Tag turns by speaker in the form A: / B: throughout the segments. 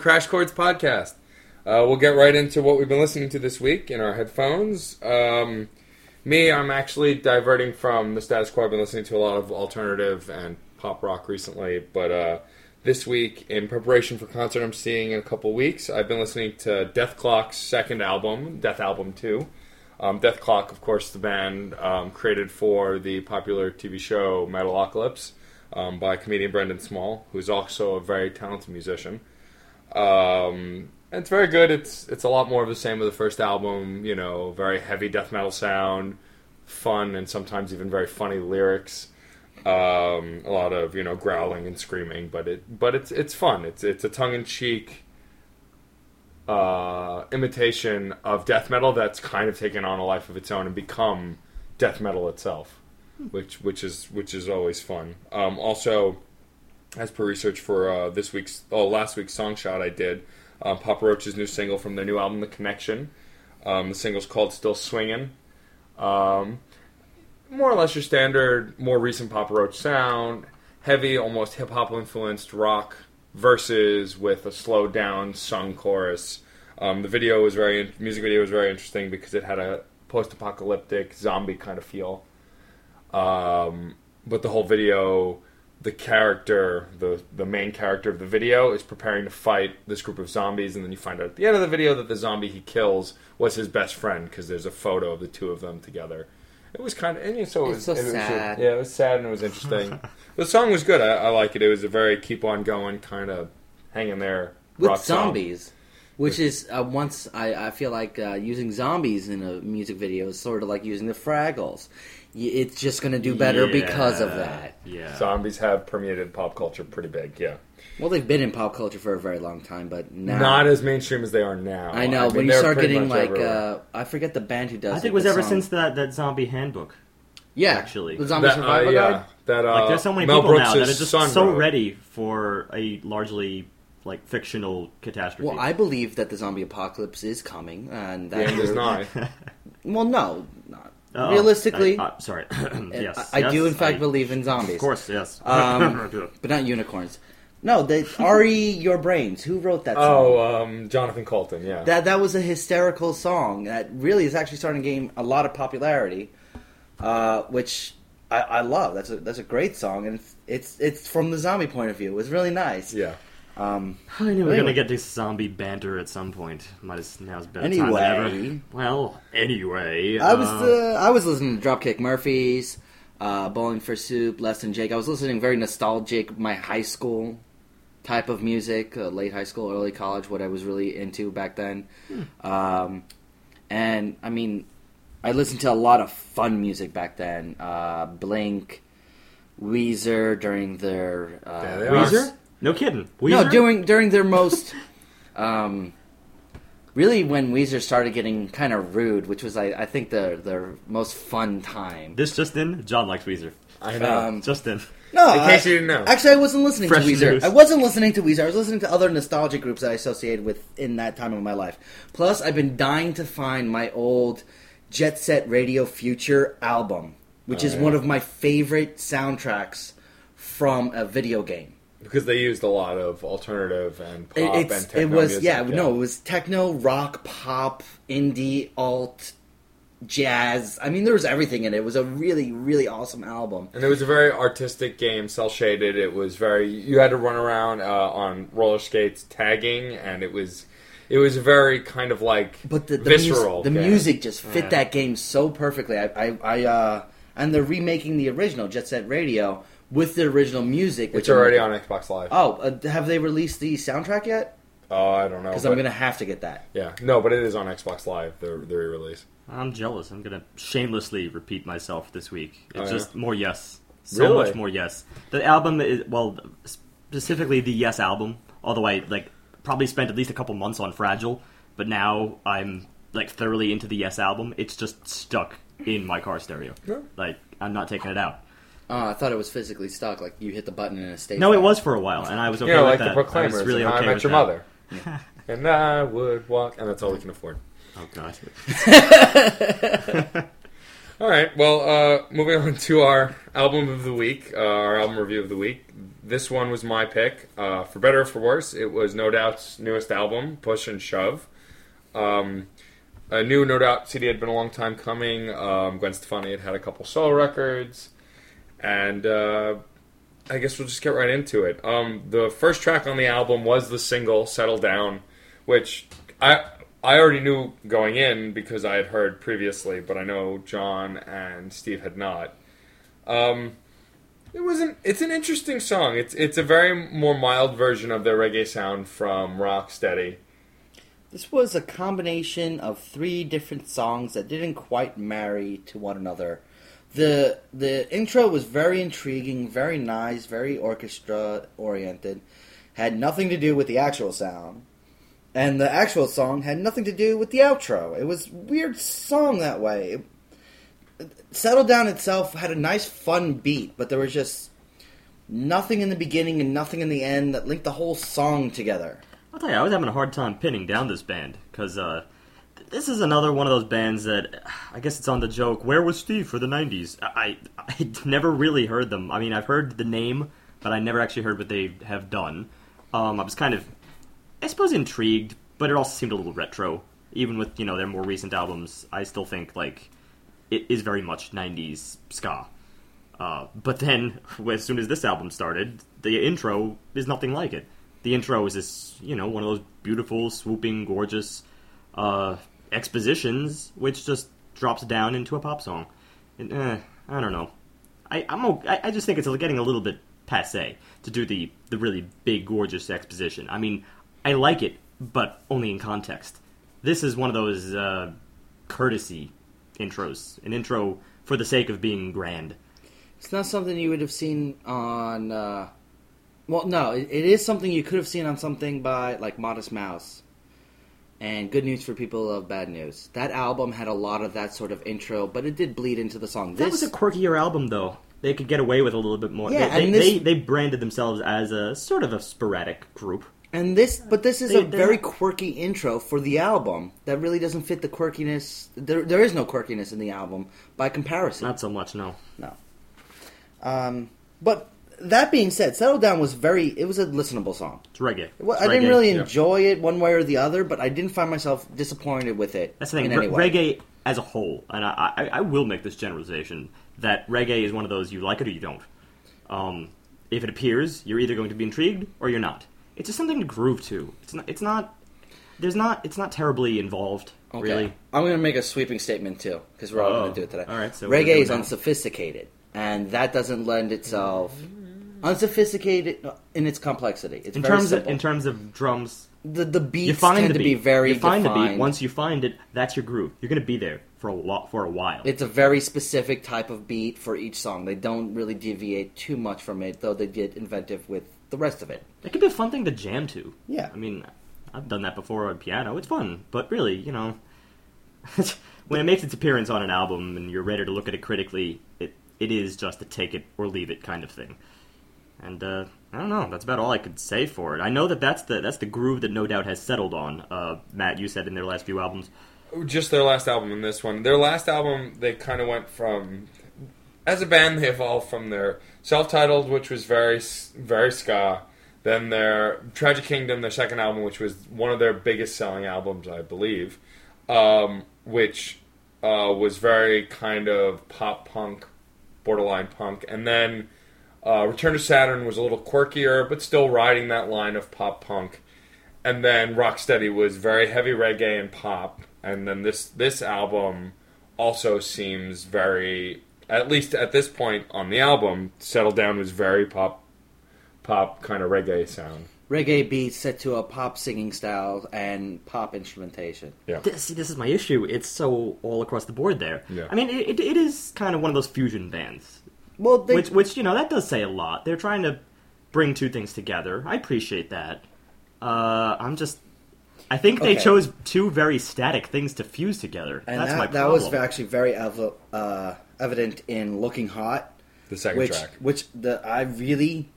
A: Crash Chords podcast. Uh, we'll get right into what we've been listening to this week in our headphones. Um, me, I'm actually diverting from the status quo. I've been listening to a lot of alternative and pop rock recently, but uh, this week, in preparation for concert I'm seeing in a couple weeks, I've been listening to Dethklok's second album, Dethalbum 2. Um, Dethklok, of course, the band um, created for the popular TV show Metalocalypse um, by comedian Brendan Small, who's also a very talented musician. Um, it's very good. It's it's a lot more of the same of the first album. You know, very heavy death metal sound, fun, and sometimes even very funny lyrics. Um, a lot of you know growling and screaming, but it but it's it's fun. It's it's a tongue in cheek uh, imitation of death metal that's kind of taken on a life of its own and become death metal itself, which which is which is always fun. Um, also, as per research for uh, this week's oh last week's song shot, I did um, Papa Roach's new single from their new album, The Connection. Um, the single's called Still Swingin'. Um, more or less your standard, more recent Papa Roach sound, heavy, almost hip hop influenced rock verses with a slowed down sung chorus. Um, the video was very music video was very interesting because it had a post apocalyptic zombie kind of feel. Um, but the whole video, the character, the the main character of the video is preparing to fight this group of zombies, and then you find out at the end of the video that the zombie he kills was his best friend because there's a photo of the two of them together. It was kind of and so it was,
B: so
A: it was-
B: sad.
A: yeah, it was sad and it was interesting. the song was good. I, I like it. It was a very keep on going kind of hanging there
B: with
A: rock song.
B: zombies, which is uh, once I, I feel like uh, using zombies in a music video is sort of like using the Fraggles. Y- It's just going to do better because of that.
C: Yeah.
A: Zombies have permeated pop culture pretty big. Yeah,
B: Well, they've been in pop culture for a very long time, but now
A: not as mainstream as they are now.
B: I know
A: mean,
B: when you
A: they're
B: start getting like uh, I forget the band who does.
C: I think it
B: it
C: was ever
B: song.
C: since that, that zombie handbook.
B: yeah
C: actually.
B: the zombie
A: that, uh,
B: survival
A: yeah,
B: guide.
A: that uh,
C: Like there's so many
A: Mel
C: people now that are just so
A: wrote.
C: ready for a largely like fictional catastrophe.
B: Well, I believe that the zombie apocalypse is coming, and
A: The
B: that
A: end is nigh.
B: well, no, not
C: Oh,
B: realistically.
C: I, uh, sorry. yes,
B: I, I do in fact
C: I-
B: believe in zombies.
C: Of course, yes.
B: Um, but not unicorns. No, the Ari Your Brains. Who wrote that song?
A: Oh, um, Jonathan Coulton. Yeah,
B: That that was a hysterical song that really is actually starting to gain a lot of popularity, uh, which I, I love. That's a that's a great song, and it's, it's it's from the zombie point of view. It was really nice.
A: yeah.
B: Um,
C: I knew we were
B: Anyway.
C: gonna get to zombie banter at some point. Might as now's better time than ever.
B: Anyway.
C: Well, anyway,
B: I was
C: uh,
B: uh, I was listening to Dropkick Murphys, uh, Bowling for Soup, Less Than Jake. I was listening very nostalgic, my high school type of music, uh, late high school, early college, what I was really into back then. Um, and I mean, I listened to a lot of fun music back then. Uh, Blink, Weezer during their uh,
A: There they are.
C: Weezer. No kidding. Weezer?
B: no, during during their most, um, really when Weezer started getting kind of rude, which was I, I think the their most fun time.
C: This just in. John likes Weezer.
A: I know.
B: Um,
C: Just in.
B: No,
A: In case
B: I-
A: you didn't know.
B: Actually, I wasn't listening
C: Fresh
B: to Weezer.
C: news.
B: I wasn't listening to Weezer. I was listening to other nostalgic groups that I associated with in that time of my life. Plus, I've been dying to find my old Jet Set Radio Future album, which
A: Oh,
B: is
A: yeah.
B: one of my favorite soundtracks from a video game.
A: Because they used a lot of alternative and pop
B: It,
A: and techno
B: it was
A: music,
B: yeah, no, it was techno, rock, pop, indie, alt, jazz. I mean, there was everything in it. It was a really, really awesome album.
A: And it was a very artistic game, cell shaded. It was very. You had to run around uh, on roller skates, tagging, and it was. It was very kind of like
B: But the the, mus-
A: visceral.
B: the
A: game.
B: music just fit
C: Yeah.
B: that game so perfectly. I, I, I uh, and they're remaking the original Jet Set Radio with the original music.
A: It's
B: which I'm
A: already on Xbox Live.
B: Oh, uh, have they released the soundtrack yet?
A: Oh, I don't know.
B: Because I'm gonna have to get that.
A: Yeah, no, but it is on Xbox Live. The the re-release.
C: I'm jealous. I'm gonna shamelessly repeat myself this week. It's
A: Oh, yeah?
C: just more yes. So
A: Really?
C: much more yes. The album is well, specifically the Yes album. Although I like probably spent at least a couple months on Fragile, but now I'm like thoroughly into the Yes album. It's just stuck in my car stereo.
A: Yeah.
C: Like I'm not taking it out.
B: Oh, I thought it was physically stuck. Like you hit the button and it stayed.
C: No, it was for a while, and I was okay
A: you know,
C: with
A: like
C: that.
A: the
C: I was really
A: and How
C: okay
A: I Met
C: with
A: Your
C: that.
A: Mother. and I would walk, and that's all we can afford.
C: Oh god.
A: All right. Well, uh, moving on to our album of the week, uh, our album review of the week. this one was my pick. Uh, for better or for worse, it was No Doubt's newest album, Push and Shove. Um, a new No Doubt CD had been a long time coming. Um, Gwen Stefani had had a couple solo records, and uh, I guess we'll just get right into it. Um, the first track on the album was the single "Settle Down," which I I already knew going in because I had heard previously, but I know John and Steve had not. Um, it wasn't. It's an interesting song. It's it's a very more mild version of their reggae sound from Rocksteady.
B: This was a combination of three different songs that didn't quite marry to one another. The the intro was very intriguing, very nice, very orchestra oriented. Had nothing to do with the actual sound. And the actual song had nothing to do with the outro. It was weird song that way. Settle Down itself had a nice fun beat, but there was just nothing in the beginning and nothing in the end that linked the whole song together.
C: I'll tell you, I was having a hard time pinning down this band because uh, this is another one of those bands that I guess it's on the joke. Where was Steve for the '90s? I I I'd never really heard them. I mean, I've heard the name, but I never actually heard what they have done. Um, I was kind of, I suppose, intrigued, but it also seemed a little retro. Even with you know their more recent albums, I still think like it is very much '90s ska. Uh, but then, as soon as this album started, the intro is nothing like it. The intro is this, you know, one of those beautiful, swooping, gorgeous uh, expositions, which just drops down into a pop song. And, eh, I don't know. I, I'm I, I just think it's getting a little bit passe to do the the really big, gorgeous exposition. I mean, I like it, but only in context. This is one of those uh, courtesy intros, an intro for the sake of being grand.
B: It's not something you would have seen on. Uh, well, no, it, it is something you could have seen on something by like Modest Mouse. And Good News for People of Bad News. That album had a lot of that sort of intro, but it did bleed into the song.
C: That
B: This
C: was a quirkier album, though. They could get away with a little bit more.
B: Yeah,
C: they,
B: and
C: they,
B: this-
C: they, they branded themselves as a sort of a sporadic group.
B: and this, but this is
C: They-
B: a very quirky intro for the album that really doesn't fit the quirkiness. There, there is no quirkiness in the album by comparison.
C: Not so much, no.
B: No. Um, but that being said, "Settle Down" was very. It was a listenable song.
C: It's reggae.
B: Well,
C: It's
B: I didn't
C: reggae.
B: really
A: yeah.
B: enjoy it one way or the other, but I didn't find myself disappointed with it.
C: That's the thing.
B: In any
C: Re-
B: way.
C: reggae as a whole, and I, I, I will make this generalization that reggae is one of those you like it or you don't. Um, if it appears, you're either going to be intrigued or you're not. It's just something to groove to. It's not. It's not. There's not. It's not terribly involved.
B: Okay.
C: Really.
B: I'm going to make a sweeping statement too, because we're all
C: Oh.
B: going to do it today.
C: All right, so
B: reggae
C: doing
B: is unsophisticated, and that doesn't lend itself unsophisticated in its complexity. It's
C: In
B: very
C: terms of
B: simple.
C: in terms of drums,
B: the the beats
C: you find
B: tend
C: the
B: to
C: beat.
B: be very
C: you find the beat. Once you find it, that's your groove. You're going to be there for a lot for a while.
B: It's a very specific type of beat for each song. They don't really deviate too much from it, though they get inventive with the rest of it.
C: It could be a fun thing to jam to.
B: Yeah.
C: I mean, I've done that before on piano. It's fun, but really, you know, when it makes its appearance on an album and you're ready to look at it critically, it it is just a take it or leave it kind of thing. And uh, I don't know. That's about all I could say for it. I know that that's the that's the groove that No Doubt has settled on. Uh, Matt, you said in their last few albums.
A: Just their last album and this one. Their last album, they kind of went from. As a band, they evolved from their self-titled, which was very, very ska. Then their Tragic Kingdom, their second album, which was one of their biggest selling albums, I believe, um, which uh, was very kind of pop punk, borderline punk. And then uh, Return to Saturn was a little quirkier, but still riding that line of pop punk. And then Rocksteady was very heavy reggae and pop. And then this this album also seems very, at least at this point on the album, Settle Down was very pop, pop kind of reggae sound.
B: Reggae beats set to a pop singing style and pop instrumentation.
A: Yeah.
C: This, see, this is my issue. It's so all across the board there.
A: Yeah.
C: I mean, it, it, it is kind of one of those fusion bands.
B: Well, they,
C: which which you know that does say a lot. They're trying to bring two things together. I appreciate that. Uh, I'm just. I think they
B: Okay.
C: chose two very static things to fuse together.
B: and
C: That's
B: that,
C: my
B: that was actually very ev- uh, evident in "Looking Hot,"
A: The second
B: which
A: track.
B: which the I really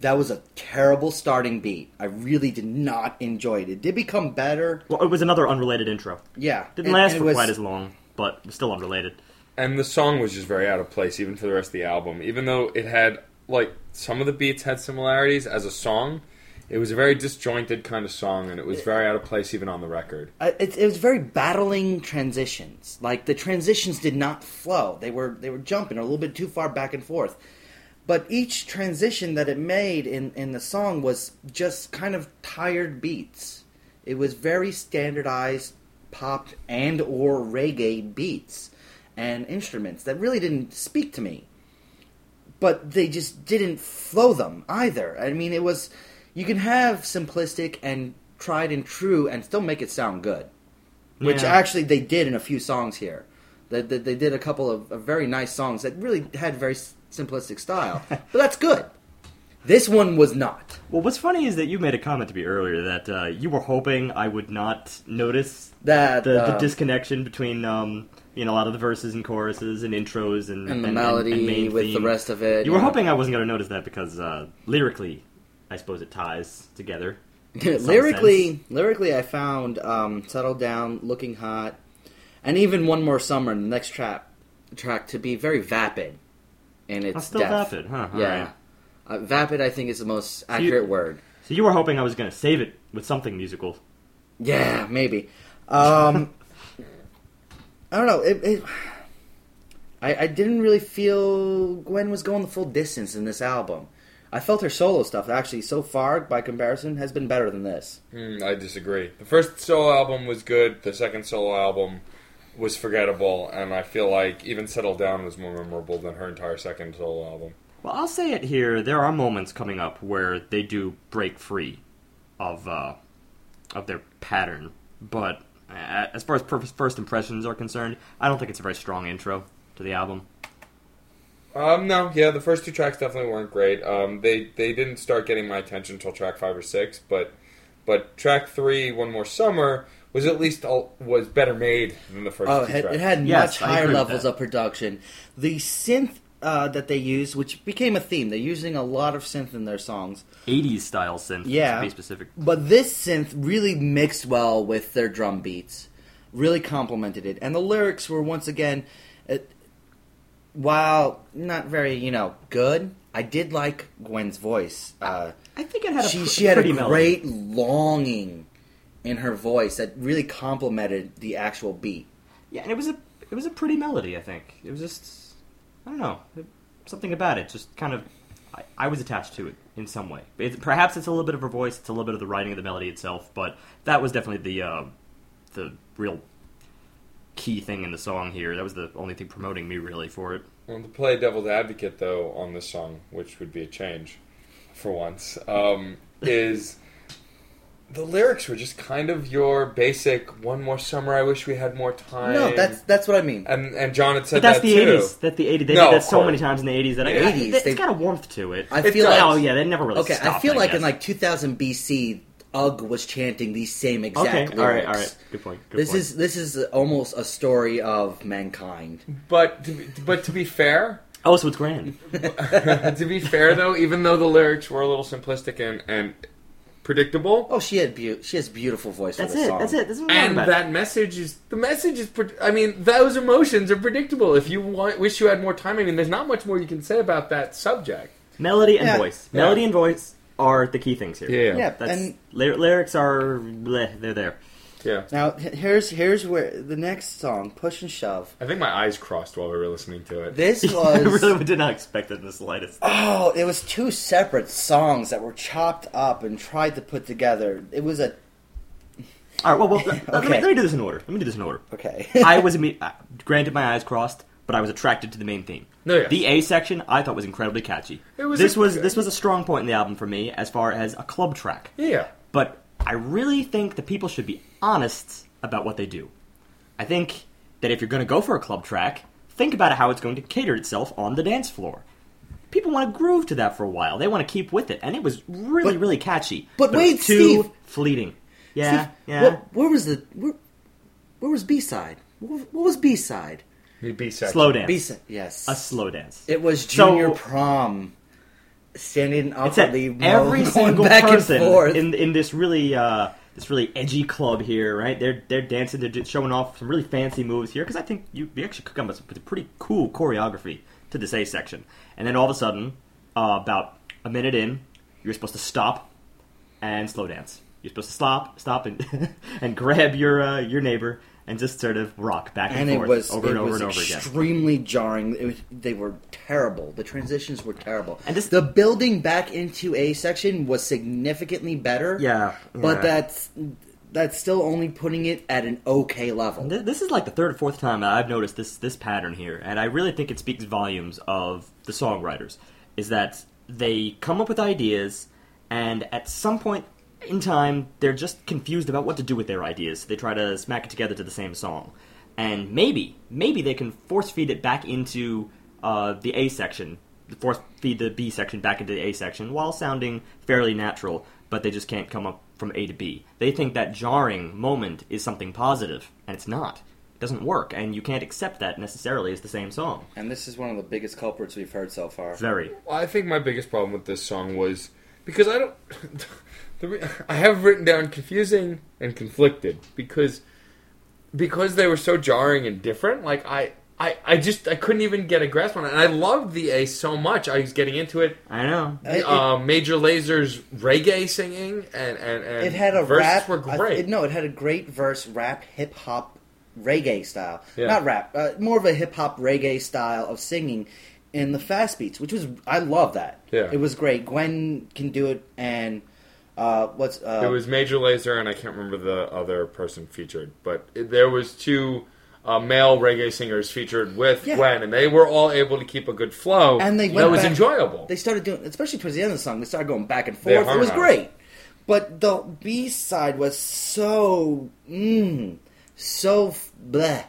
B: that was a terrible starting beat. I really did not enjoy it. It did become better.
C: well, it was another unrelated intro.
B: Yeah,
C: Didn't
B: and-
C: last
B: and
C: for
B: was-
C: quite as long, but still unrelated.
A: And the song was just very out of place, even for the rest of the album. Even though it had like some of the beats had similarities as a song. It was a very disjointed kind of song, and it was very out of place even on the record.
B: I- it, it was very battling transitions. Like the transitions did not flow; they were they were jumping a little bit too far back and forth. But each transition that it made in in the song was just kind of tired beats. It was very standardized pop and or reggae beats and instruments that really didn't speak to me. But they just didn't flow them either. I mean, it was you can have simplistic and tried and true and still make it sound good which
C: Yeah.
B: actually they did in a few songs here. They, they, they did a couple of, of very nice songs that really had very simplistic style, but that's good. This one was not.
C: Well, what's funny is that you made a comment to me earlier that uh, you were hoping I would not notice
B: That
C: the, the
B: uh,
C: disconnection between um, you know a lot of the verses and choruses and intros and
B: and the
C: and-
B: melody
C: and main
B: with the rest of it.
C: You were hoping I wasn't going to notice that because uh, lyrically, I suppose it ties together.
B: lyrically,
C: sense.
B: lyrically, I found um, "Settle Down," "Looking Hot," and even "One More Summer" in the next track track to be very vapid in its
C: Oh, still
B: depth.
C: vapid, huh? All
B: yeah,
C: right.
B: uh, vapid. I think is the most
C: you-
B: accurate word.
C: So you were hoping I was going to save it with something musical.
B: Yeah, maybe. Um, I don't know. It, it, I, I didn't really feel Gwen was going the full distance in this album. I felt her solo stuff actually so far, by comparison, has been better than this.
A: Mm, I disagree. The first solo album was good. The second solo album was forgettable, and I feel like even "Settle Down" was more memorable than her entire second solo album.
C: Well, I'll say it here. There are moments coming up where they do break free of uh, of their pattern, but as far as per- first impressions are concerned, I don't think it's a very strong intro to the album.
A: Um, no, yeah, the first two tracks definitely weren't great. Um, they they didn't start getting my attention until track five or six, but but track three, "One More Summer," was at least all, was better made than the first
B: Oh, it had,
A: tracks.
B: it had
C: Yes,
B: much higher levels
C: that.
B: of production. The synth uh, that they use, which became a theme, they're using a lot of synth in their songs.
C: 80s style synth,
B: Yeah.
C: to be specific.
B: But this synth really mixed well with their drum beats, really complemented it, and the lyrics were once again, it, while not very you know good, I did like Gwen's voice. Uh,
C: I think it had a
B: she
C: pr-
B: she had a
C: melody.
B: great longing in her voice that really complemented the actual beat.
C: Yeah, and it was a it was a pretty melody. I think it was just I don't know something about it. Just kind of I, I was attached to it in some way. Perhaps it's a little bit of her voice. It's a little bit of the writing of the melody itself. But that was definitely the uh, the real key thing in the song here. That was the only thing promoting me really for it.
A: Well, to play devil's advocate, though, on this song, which would be a change for once, um, is the lyrics were just kind of your basic "One more summer, I wish we had more time."
B: No, that's that's what I mean.
A: and and John had said
C: But that's
A: that
C: the
A: too.
C: eighties. That's the eighties. They
A: No,
C: did that so
A: course.
C: many times in the eighties that I,
A: Yeah.
C: I,
B: 80s,
C: it's
B: they-
C: got a warmth to it.
B: I
A: It
B: feel
A: does.
B: like
C: oh yeah, they never really
B: okay.
C: stopped.
B: I feel like
C: guess.
B: in like 2000 BC, UGG was chanting these same exact
C: okay,
B: lyrics.
C: all right, all right, good point. Good
B: This
C: point.
B: is this is almost a story of mankind.
A: But to be, but to be fair,
C: oh, so it's grand.
A: to be fair though, even though the lyrics were a little simplistic and and predictable,
B: Oh, she had beau- she has beautiful voice
C: That's
B: for the
C: it.
B: song.
C: That's it. This is what
A: and
C: about.
A: that message is the message is. pre- I mean, those emotions are predictable. If you want, wish you had more time. I mean, there's not much more you can say about that subject.
C: Melody and
B: Yeah.
C: voice.
A: Yeah.
C: Melody and voice are the key things here.
A: Yeah,
B: Yeah,
C: That's,
B: and
C: ly- lyrics are bleh, they're there.
A: Yeah.
B: now here's here's where the next song, "Push and Shove."
A: I think my eyes crossed while we were listening to it.
B: This
C: I
B: was
C: really did not expect it in the slightest.
B: oh, it was two separate songs that were chopped up and tried to put together. It was a
C: All right, well, well let, me, let me do this in order. Let me do this in order.
B: okay.
C: I was imme- uh, granted my eyes crossed, but I was attracted to the main theme.
A: No, yes.
C: The A section I thought was incredibly catchy.
A: It was
C: this
A: a-
C: was this was a strong point in the album for me as far as a club track.
A: Yeah.
C: But I really think that people should be honest about what they do. I think that if you're going to go for a club track, think about how it's going to cater itself on the dance floor. People want to groove to that for a while. They want to keep with it, and it was really,
B: But-
C: really catchy.
B: but
C: it
B: wait,
C: was too
B: Steve.
C: fleeting. Yeah,
B: Steve,
C: yeah.
B: What, where was the where, where was B side? What, what was B side?
A: B side.
C: Slow dance.
B: B side. Yes.
C: a slow dance.
B: It was
C: So-
B: junior prom, standing awkwardly,
C: every single person in in this really uh, this really edgy club here, right? They're they're dancing, they're just showing off some really fancy moves here because I think you, you actually could come up with a pretty cool choreography to this A section, and then all of a sudden, uh, about a minute in, you're supposed to stop and slow dance. You're supposed to stop, stop, and and grab your uh, your neighbor and just sort of rock back and,
B: and it
C: forth
B: was
C: over and over and over again.
B: extremely jarring. It was, they were terrible. The transitions were terrible.
C: And this-
B: the building back into a section was significantly better.
C: Yeah,
B: but that's that's still only putting it at an okay level.
C: Th- This is like the third or fourth time that I've noticed this this pattern here, and I really think it speaks volumes of the songwriters. Is that they come up with ideas, and at some point in time, they're just confused about what to do with their ideas. They try to smack it together to the same song, and maybe maybe they can force feed it back into uh, the A section, force feed the B section back into the A section while sounding fairly natural, but they just can't come up from A to B. They think that jarring moment is something positive, and it's not. It doesn't work, and you can't accept that necessarily as the same song.
B: And this is one of the biggest culprits we've heard so far.
C: Very.
A: Well, I think my biggest problem with this song was because I don't. the re- I have written down confusing and conflicted because because they were so jarring and different. Like I. I, I just I couldn't even get a grasp on it, and I loved the A so much. I was getting into it.
C: I know.
B: It-
A: uh, Major Lazer's reggae singing and and, and
B: It had a rap.
A: were
B: I- it- no, it had a great verse, rap, hip hop, reggae style.
A: Yeah.
B: Not rap, uh, more of a hip hop reggae style of singing in the fast beats, which was I love that.
A: Yeah.
B: it was great. Gwen can do it, and uh, what's uh,
A: It was Major Lazer, and I can't remember the other person featured, but there was two uh, male reggae singers featured with
B: Yeah.
A: Gwen, and they were all able to keep a good flow,
B: and they
A: that
B: went
A: was
B: back-
A: enjoyable.
B: They started doing, especially towards the end of the song, they started going back and forth. It was great, but the B side was so mm, so bleh,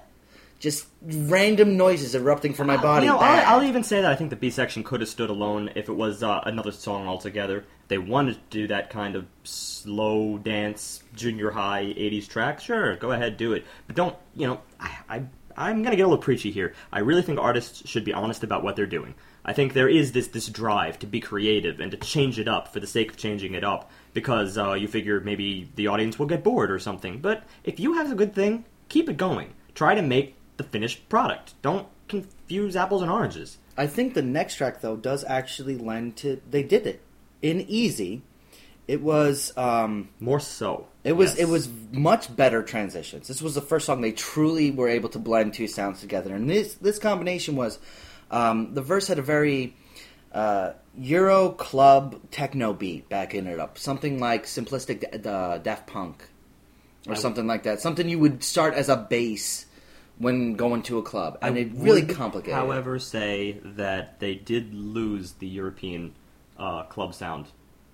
B: just random noises erupting from my body.
C: You know, I'll, I'll even say that I think the B section could have stood alone if it was uh, another song altogether. They wanted to do that kind of slow dance, junior high '80s track. Sure, go ahead, do it. But don't, you know, I, I I'm gonna get a little preachy here. I really think artists should be honest about what they're doing. I think there is this this drive to be creative and to change it up for the sake of changing it up because uh, you figure maybe the audience will get bored or something. But if you have a good thing, keep it going. Try to make the finished product. Don't confuse apples and oranges.
B: I think the next track though does actually lend to they did it in easy. It was um,
C: More so.
B: it was
C: Yes.
B: it was much better transitions. This was the first song they truly were able to blend two sounds together, and this this combination was um, the verse had a very uh, Euro club techno beat backing it up, something like simplistic uh, Daft Punk or
C: I-
B: something like that. Something you would start as a bass when going to a club, and it really
C: would,
B: complicated.
C: However, say that they did lose the European uh, club sound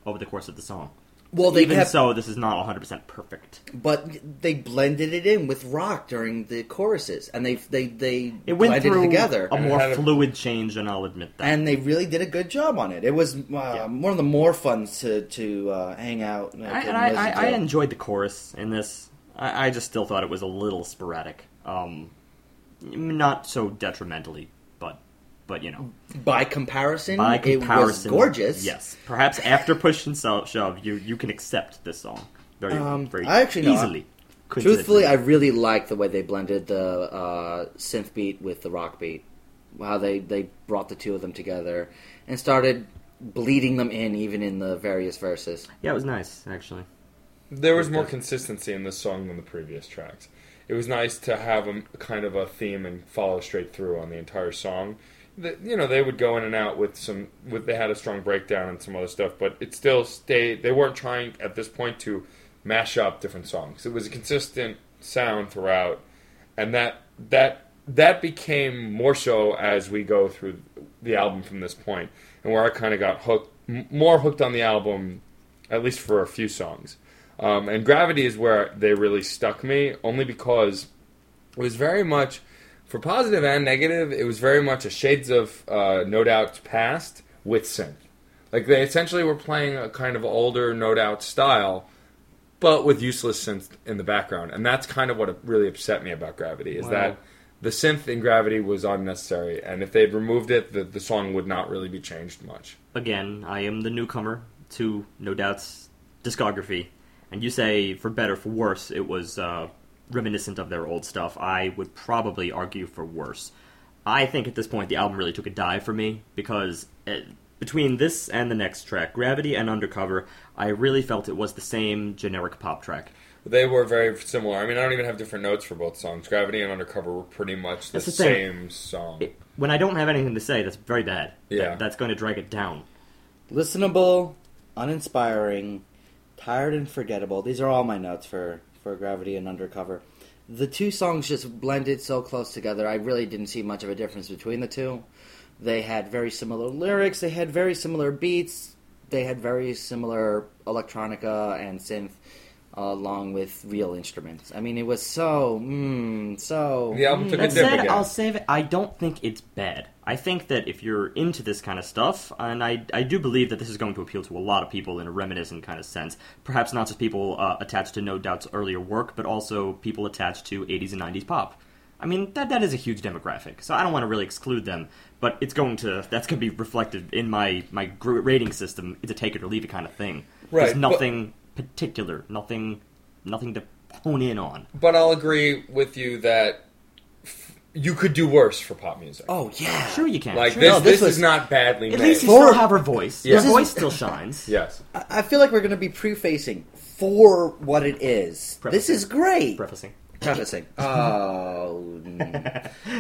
C: over the course of the song.
B: Well, they
C: Even
B: kept,
C: so, this is not 100% perfect.
B: but they blended it in with rock during the choruses, and they they they
C: It went
B: blended
C: through
B: it together.
C: a more
A: had a-
C: fluid change, and I'll admit that.
B: and they really did a good job on it. It was uh, one of the more funs to to uh, hang out. uh,
C: I, and I, I. I enjoyed the chorus in this. I, I just still thought it was a little sporadic. Um, not so detrimentally, but but you know,
B: By comparison,
C: by
B: it was
C: comparison,
B: gorgeous.
C: Yes, perhaps after push and shove, you you can accept this song very
B: Um,
C: very
B: I actually- no,
C: easily.
B: Truthfully, I really like the way they blended the uh, synth beat with the rock beat. How they they brought the two of them together and started bleeding them in, even in the various verses.
C: yeah, it was nice actually.
A: There was more consistency in this song than the previous tracks. It was nice to have a kind of a theme and follow straight through on the entire song. The, you know, they would go in and out with some. With they had a strong breakdown and some other stuff, but it still stayed. They weren't trying at this point to mash up different songs. It was a consistent sound throughout, and that that that became more so as we go through the album from this point, and where I kind of got hooked, more hooked on the album, at least for a few songs. Um, and Gravity is where they really stuck me, only because it was very much, for positive and negative, it was very much a shades of uh, No Doubt's past with synth. Like they essentially were playing a kind of older No Doubt style, but with useless synth in the background. And that's kind of what really upset me about Gravity is
C: Wow.
A: that the synth in Gravity was unnecessary, and if they'd removed it, the, the song would not really be changed much.
C: Again, I am the newcomer to No Doubt's discography, and you say for better for worse, it was uh, reminiscent of their old stuff. I would probably argue for worse. I think at this point the album really took a dive for me because it, between this and the next track, Gravity and Undercover, I really felt it was the same generic pop track.
A: They were very similar. I mean, I don't even have different notes for both songs. Gravity and Undercover were pretty much the,
C: the
A: same song.
C: It- when I don't have anything to say, that's very bad.
A: Yeah.
C: That- that's going to drag it down.
B: Listenable, uninspiring, tired and forgettable. These are all my notes for, for Gravity and Undercover. The two songs just blended so close together. I really didn't see much of a difference between the two. They had very similar lyrics, they had very similar beats, they had very similar electronica and synth, along with real instruments. I mean, it was so, mm, so.
A: The album took a
C: That
A: dip
C: said,
A: again.
C: I'll save it. I don't think it's bad. I think that if you're into this kind of stuff, and I, I do believe that this is going to appeal to a lot of people in a reminiscent kind of sense. Perhaps not just people uh, attached to No Doubt's earlier work, but also people attached to 80s and 90s pop. I mean, that that is a huge demographic, so I don't want to really exclude them. But it's going to that's going to be reflected in my my rating system. It's a take it or leave it kind of thing.
A: Right,
C: There's
A: but-
C: nothing particular, nothing nothing to hone in on.
A: But I'll agree with you that f- you could do worse for pop music.
B: Oh, yeah.
C: Sure, you can.
A: like
C: Sure.
A: this,
B: No,
A: this,
B: this was-
A: is not badly
C: At
A: made.
C: least you
B: For-
C: still have her voice.
A: Yeah.
C: Her
A: This is-
C: voice still shines.
A: yes.
B: I I feel like we're going to be prefacing for what it is.
C: Prefacing.
B: This is great.
C: Prefacing.
B: Prefacing. Oh.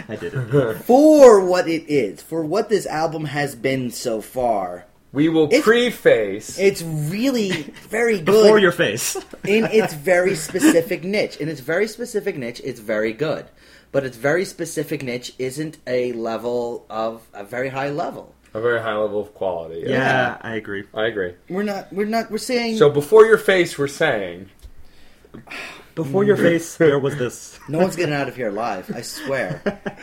C: I did it.
B: for what it is, for what this album has been so far.
A: We will
B: It's-
A: preface.
B: It's really very good
C: Before your face.
B: in its very specific niche. In its very specific niche, it's very good. But its very specific niche isn't a level of a very high level.
A: a very high level of quality.
C: yeah, I agree.
A: I agree.
B: We're not. We're not. We're saying.
A: So before your face, we're saying
C: Before your face, there was this.
B: no one's getting out of here alive. I swear.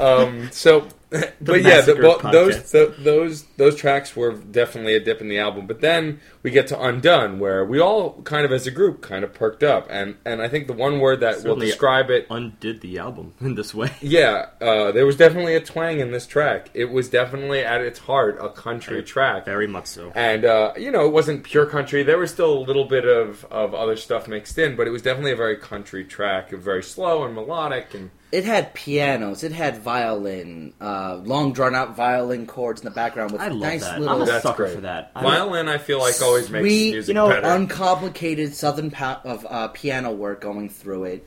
A: Um, so, but yeah, the, well, those the, those those tracks were definitely a dip in the album. But then we get to Undone, where we all kind of as a group kind of perked up, and and I think the one word that will describe it,
C: Undid the album in this way.
A: yeah, uh, there was definitely a twang in this track. It was definitely at its heart a country track.
C: Very much so.
A: And uh, you know, it wasn't pure country. There was still a little bit of, of other stuff mixed in, but it was definitely a very country track, very slow and melodic. And
B: It had pianos. It had violin, uh, long drawn out violin chords in the background with
C: I love
B: nice
C: that.
B: little
C: I'm a
A: That's
C: sucker
A: great.
C: for that. I'm-
A: violin, I feel like always makes
B: Sweet,
A: music
C: you know,
A: better.
B: uncomplicated southern pa- of uh, piano work going through it.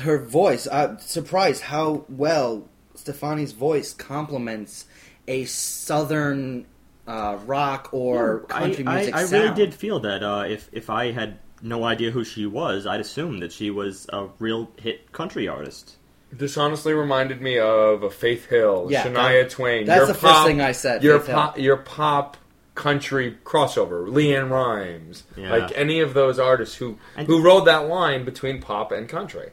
B: Her voice, uh, surprised how well Stefani's voice complements a southern uh, rock or country
C: I,
B: music
C: I, I
B: sound.
C: really did feel that uh, if if I had no idea who she was, I'd assume that she was a real hit country artist.
A: This honestly reminded me of a Faith Hill,
B: Yeah,
A: Shania
B: that-
A: Twain.
B: that's
A: your
B: the first
A: pop,
B: thing I said,
A: Your
B: Faith Hill.
A: pop, your pop country crossover, LeAnn Rimes,
C: Yeah.
A: like any of those artists who
C: And-
A: who rode that line between pop and country.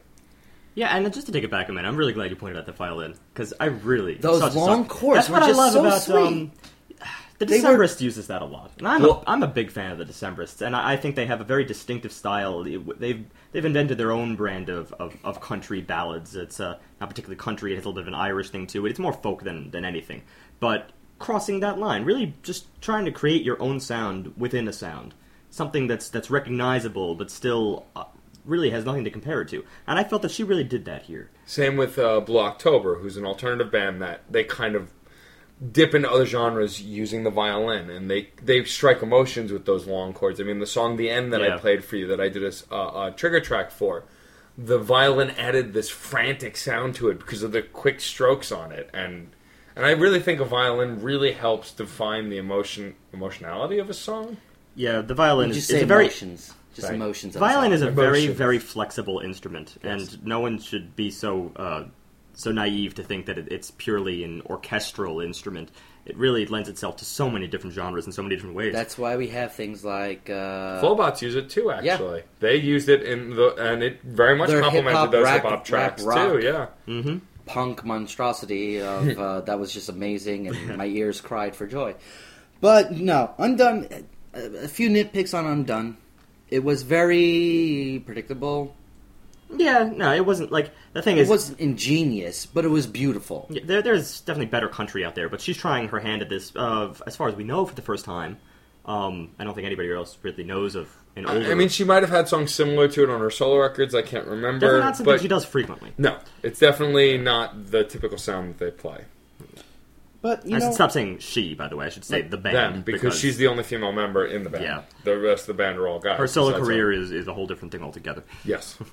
C: Yeah, and just to take it back a minute, I'm really glad you pointed out the violin because I really
B: Those
C: such
B: long
C: sucker.
B: chords
C: That's what
B: just
C: I love
B: so
C: about
B: sweet.
C: um, the
B: They were-
C: Decemberists uses that a lot, and I'm
A: Well-
C: a, I'm a big fan of the Decemberists, and I, I think they have a very distinctive style. They've they've invented their own brand of, of, of country ballads. It's uh, not particularly country; it has a little bit of an Irish thing to it. It's more folk than than anything, but crossing that line, really just trying to create your own sound within a sound, something that's that's recognizable but still. Uh, Really has nothing to compare it to, and I felt that she really did that here.
A: Same with uh, Blue October, who's an alternative band that they kind of dip into other genres using the violin, and they they strike emotions with those long chords. I mean, the song "The End" that I played for you, that I did a, s- uh, a trigger track for, the violin added this frantic sound to it because of the quick strokes on it, and and I really think a violin really helps define the emotion emotionality of a song.
C: Yeah, the violin
B: You
C: is,
B: just
C: is
B: say
C: a very
B: emotions. Just
A: Right.
B: emotions.
C: Violin is a very
A: Emotions.
C: very flexible instrument, and no one should be so uh, so naive to think that it, it's purely an orchestral instrument. It really lends itself to so many different genres in so many different ways.
B: That's why we have things like uh,
A: Flobots use it too. Actually, they used it in the and it very much
B: Their
A: complemented
B: hip-hop,
A: those
B: rap-
A: hip hop
B: rap,
A: tracks
B: rock.
A: too. Yeah.
C: hmm
B: punk monstrosity of uh, that was just amazing, and my ears cried for joy. But no, Undone. A, a few nitpicks on Undone. It was very predictable.
C: Yeah, no, it wasn't like the thing
B: It
C: is.
B: wasn't ingenious, but it was beautiful.
C: yeah, there, there's definitely better country out there, but she's trying her hand at this. Uh, as far as we know, for the first time. Um, I don't think anybody else really knows of an older.
A: I I mean, she might have had songs similar to it on her solo records. I can't remember.
C: definitely not something
A: but
C: she does frequently.
A: No, it's definitely not the typical sound that they play.
D: But you
C: I
D: know,
C: should stop saying she, by the way. I should say the band
A: Them, because, she's the only female member in the band.
C: Yeah.
A: The rest of the band are all guys.
C: her solo career
A: her.
C: is, is a whole different thing altogether.
A: Yes.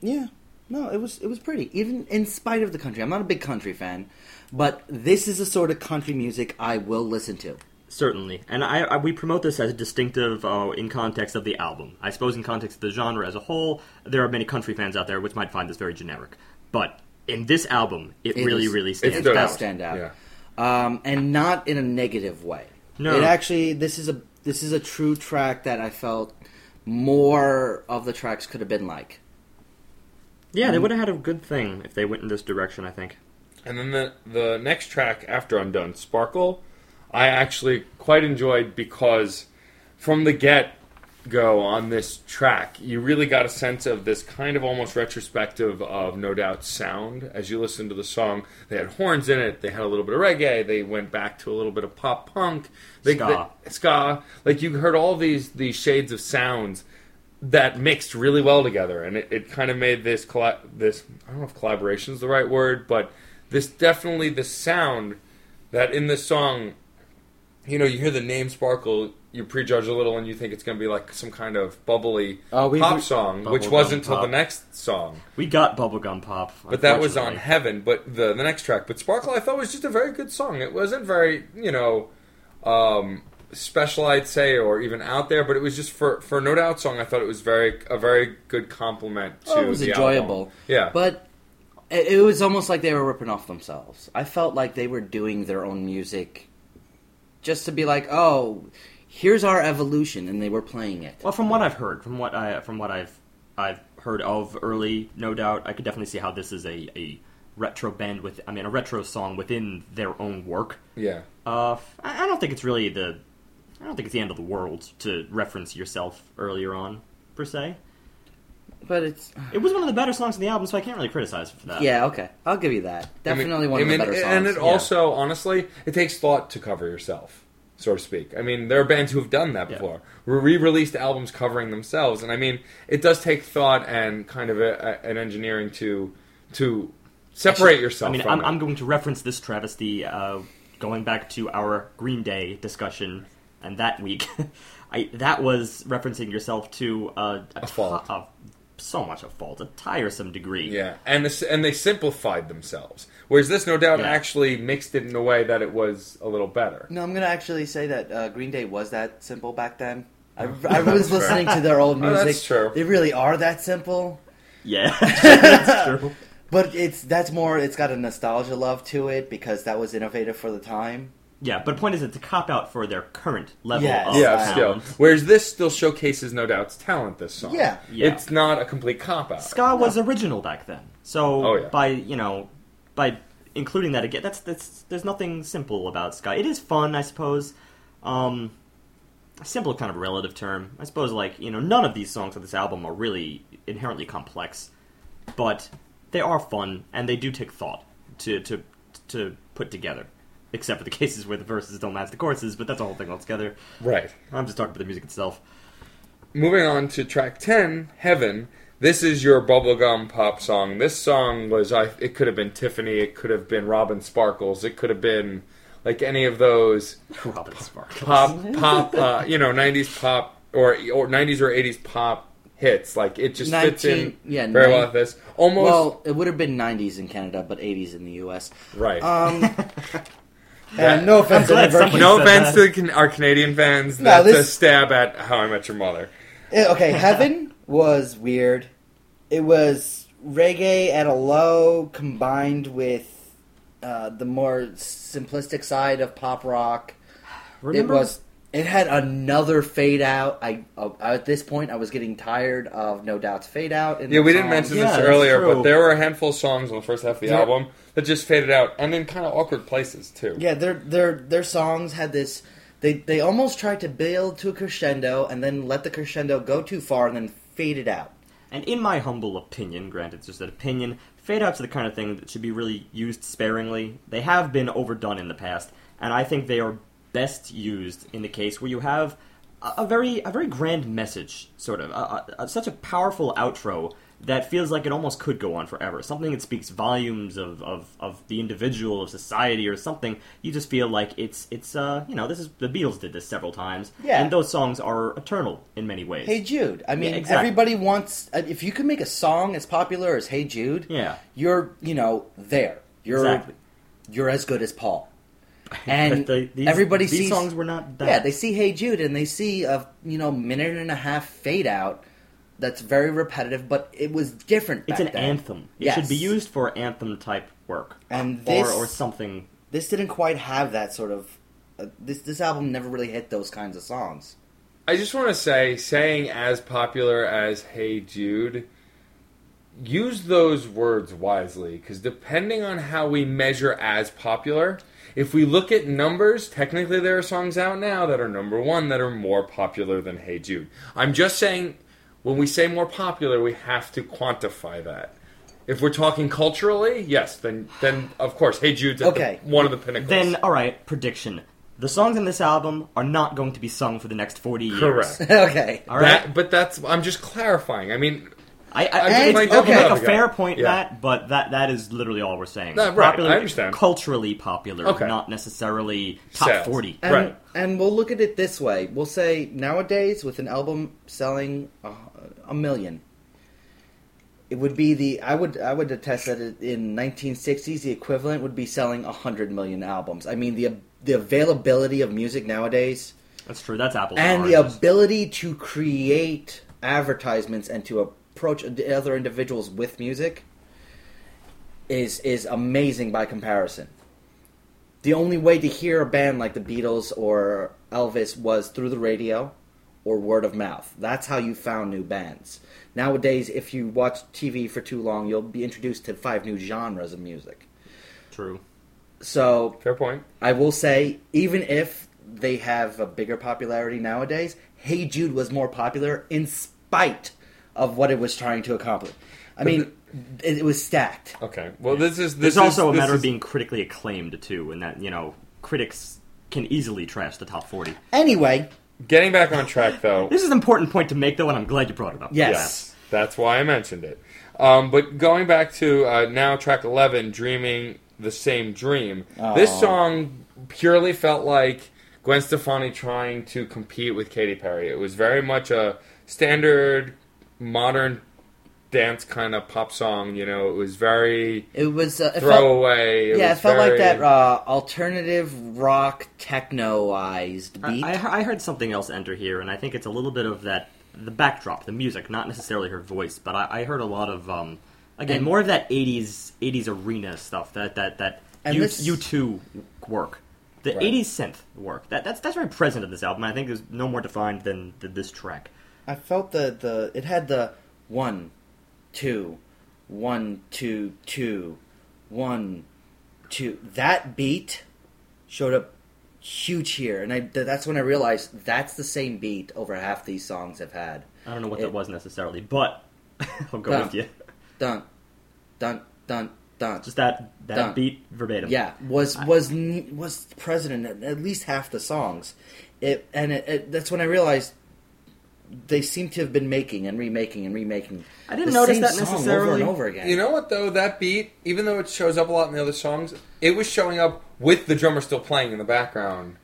D: yeah, no, it was it was pretty.
B: Even in spite of the country, I'm not a big country fan, but this is the sort of country music I will listen to.
C: Certainly, and I, I we promote this as distinctive uh, in context of the album. I suppose in context of the genre as a whole, there are many country fans out there which might find this very generic. But in this album, it,
B: It
C: really,
B: is-
C: really
B: It
C: stands
A: stood
B: does
A: out.
B: stand out,
A: Yeah.
B: um, and not in a negative way.
C: No.
B: It actually this is a this is a true track that I felt more of the tracks could have been like.
C: Yeah, they mm. would have had a good thing if they went in this direction. I think.
A: And then the the next track after Undone, Sparkle, I actually quite enjoyed because from the get go on this track, you really got a sense of this kind of almost retrospective of No Doubt sound as you listen to the song. They had horns in it, they had a little bit of reggae, they went back to a little bit of pop punk, they,
C: Ska.
A: they- ska. Like you heard all these these shades of sounds that mixed really well together, and it, it kind of made this colla- this I don't know if collaboration is the right word, but this definitely the sound that in this song, you know, you hear the name Sparkle, you prejudge a little, and you think it's going to be like some kind of bubbly
D: Oh, we-
A: pop
D: we-
A: song, which wasn't until the next song.
C: We got bubblegum pop,
A: But that was on. Heaven, but the the next track. But Sparkle, I thought was just a very good song. It wasn't very, you know, um, special, I'd say, or even out there. But it was just for for No Doubt song. I thought it was very a very good compliment to
B: Oh, it was enjoyable.
A: album. Yeah,
B: But it, it was almost like they were ripping off themselves. I felt like they were doing their own music just to be like, oh, here's our evolution, and they were playing it.
C: Well, from what I've heard, from what I from what I've I've heard of early, No Doubt, I could definitely see how this is a, a retro band with I mean a retro song within their own work.
A: yeah.
C: Uh, I I don't think it's really the I don't think it's the end of the world to reference yourself earlier on per se.
B: But it's
C: It was one of the better songs in the album, so I can't really criticize for that.
B: yeah, okay, I'll give you that.
A: I mean-
B: Definitely one
A: I
B: of
A: mean,
B: the better songs.
A: And it
C: yeah.
A: also, honestly, it takes thought to cover yourself, so to speak. I mean, there are bands who have done that
C: Yeah.
A: before. Re-released albums covering themselves, and I mean, it does take thought and kind of a, a, an engineering to to separate yourself
C: I mean,
A: from
C: I'm. I'm going to reference this travesty, uh, going back to our Green Day discussion, and that week, I that was referencing yourself to uh, a,
A: A fault.
C: a- so much a fault, a tiresome degree.
A: Yeah, and this, and they simplified themselves. Whereas this, No Doubt,
C: Yeah.
A: actually mixed it in a way that it was a little better.
B: No, I'm gonna actually say that uh, Green Day was that simple back then. I, I was listening to their old
A: Oh,
B: music.
A: that's true.
B: They really are that simple.
C: Yeah, that's true.
B: But it's that's more. It's got a nostalgia love to it because that was innovative for the time.
C: Yeah, but point is, it's a cop out for their current level
B: Yes.
C: of
A: Yeah,
B: Oh,
A: still. Whereas this still showcases No Doubt's talent. This song,
B: Yeah.
C: Yeah.
A: it's not a complete cop out.
C: Ska was original back then, so
A: Oh, yeah.
C: by you know by including that again, that's that's there's nothing simple about ska. It is fun, I suppose. Um, a simple, kind of relative term, I suppose. Like you know, none of these songs on this album are really inherently complex, but they are fun and they do take thought to to to put together. Except for the cases where the verses don't match the choruses, but that's a whole thing altogether.
A: Right.
C: I'm just talking about the music itself.
A: Moving on to track 10, Heaven. This is your bubblegum pop song. This song was, I, it could have been Tiffany, it could have been Robin Sparkles, it could have been like any of those
C: Robin Sparkles.
A: pop, pop, uh, you know, 90s pop or, or 90s or 80s pop hits. Like it just fits in
B: yeah,
A: very well with this. Almost,
B: Well, it would have been 90s in Canada, but 80s in the U.S.
A: right.
B: Um,
D: and no offense, to
A: no offense
C: that.
A: to our Canadian fans.
D: No,
A: That's a
D: this-
A: stab at How I Met Your Mother.
D: Eh, okay, Heaven was weird. It was reggae at a low combined with
B: uh, the more simplistic side of pop rock.
C: Remember?
B: It was. It had another fade out. I uh, at this point I was getting tired of No Doubt's fade out. In
A: Yeah,
B: the
A: we didn't
B: songs.
A: mention
C: Yeah,
A: this
C: that's
A: earlier,
C: true.
A: but there were a handful of songs on the first half of the
B: Yeah.
A: album that just faded out, and in kind of awkward places too.
B: Yeah, their their their songs had this. They they almost tried to build to a crescendo and then let the crescendo go too far and then fade it out.
C: And in my humble opinion, granted it's just an opinion, fade outs are the kind of thing that should be really used sparingly. They have been overdone in the past, and I think they are best used in the case where you have a, a very a very grand message, sort of, a, a- such a powerful outro that feels like it almost could go on forever. Something that speaks volumes of, of, of the individual, of society, or something. You just feel like it's it's uh you know this is the Beatles did this several times,
B: Yeah.
C: and those songs are eternal in many ways.
B: Hey Jude. I mean,
C: Yeah, exactly.
B: everybody wants. uh, If you can make a song as popular as Hey Jude,
C: Yeah.
B: you're you know there. You're
C: Exactly.
B: you're as good as Paul. And
C: the- these-
B: everybody
C: these
B: sees
C: songs were not that.
B: Yeah, they see Hey Jude and they see a you know minute and a half fade out. That's very repetitive, but it was different.
C: It's
B: back
C: an
B: then.
C: anthem. It
B: Yes.
C: should be used for anthem type work,
B: And
C: or or something.
B: this didn't quite have that sort of. Uh, this this album never really hit those kinds of songs.
A: I just want to say, saying as popular as "Hey Jude," use those words wisely because depending on how we measure as popular, if we look at numbers, technically there are songs out now that are number one that are more popular than "Hey Jude." I'm just saying, when we say more popular, we have to quantify that. If we're talking culturally, yes, then then of course, "Hey Jude's" at the-
B: Okay.
A: one of the pinnacles.
C: Then, all right, prediction: the songs in this album are not going to be sung for the next forty years.
A: correct.
B: okay,
C: All right.
A: That, but that's I'm just clarifying. I mean,
C: I, I,
A: I'm
C: it's-
A: just playing
C: you make a
A: advocate.
C: fair point,
A: Yeah.
C: Matt, but that that is literally all we're saying.
A: No, right,
C: Popular-
A: I understand.
C: Culturally popular,
A: Okay.
C: not necessarily top
A: Sales.
C: forty.
B: And,
A: Right.
B: And we'll look at it this way. We'll say nowadays, with an album selling a, a million, it would be the I would I would attest that in 1960s the equivalent would be selling a hundred million albums. I mean the the availability of music nowadays
C: That's true. That's Apple.
B: and
C: and
B: the ability to create advertisements and to approach other individuals with music is is amazing by comparison. The only way to hear a band like the Beatles or Elvis was through the radio or word of mouth. That's how you found new bands. Nowadays, if you watch TV for too long, you'll be introduced to five new genres of music.
C: True.
B: So
A: fair point.
B: I will say, even if they have a bigger popularity nowadays, Hey Jude was more popular in spite of what it was trying to accomplish. I mean, it, it was stacked.
A: Okay. Well, this is this
C: There's
A: is,
C: also a matter
A: is-
C: of being critically acclaimed too, and that you know critics can easily trash the top forty.
B: Anyway,
A: getting back on track though.
C: This is an important point to make, though, and I'm glad you brought it up.
B: yes.
A: That's why I mentioned it. Um, but going back to uh, now track 11, Dreaming the Same Dream, this song purely felt like Gwen Stefani trying to compete with Katy Perry. It was very much a standard modern dance kind of pop song, you know, it was very
B: It was. Uh, it felt,
A: throwaway.
B: yeah,
A: was
B: it felt like that uh, alternative rock technoized beat.
C: I, I I heard something else enter here, and I think it's a little bit of that the backdrop, the music, not necessarily her voice, but I, I heard a lot of um, again
B: And-
C: more of that '80s '80s arena stuff, that that that
B: And
C: U
B: this-
C: U two work, the
B: Right.
C: '80s synth work. That that's that's very present in this album. I think is no more defined than, than this track.
B: I felt the the it had the one, two, one, two, two, one, two. That beat showed up huge here, and I th- that's when I realized that's the same beat over half these songs have had.
C: I don't know what
B: It-
C: that was necessarily, but I'll go
B: Done.
C: with you.
B: Dun, dun, dun, dun.
C: Just that that
B: Done.
C: beat verbatim.
B: Yeah, was was n- was present in at least half the songs. It and it, it, that's when I realized they seem to have been making and remaking and remaking.
C: I didn't
B: the
C: notice
B: same
C: that
B: song over
C: necessarily.
B: and over again.
A: You know what though? That beat, even though it shows up a lot in the other songs, it was showing up with the drummer still playing in the background,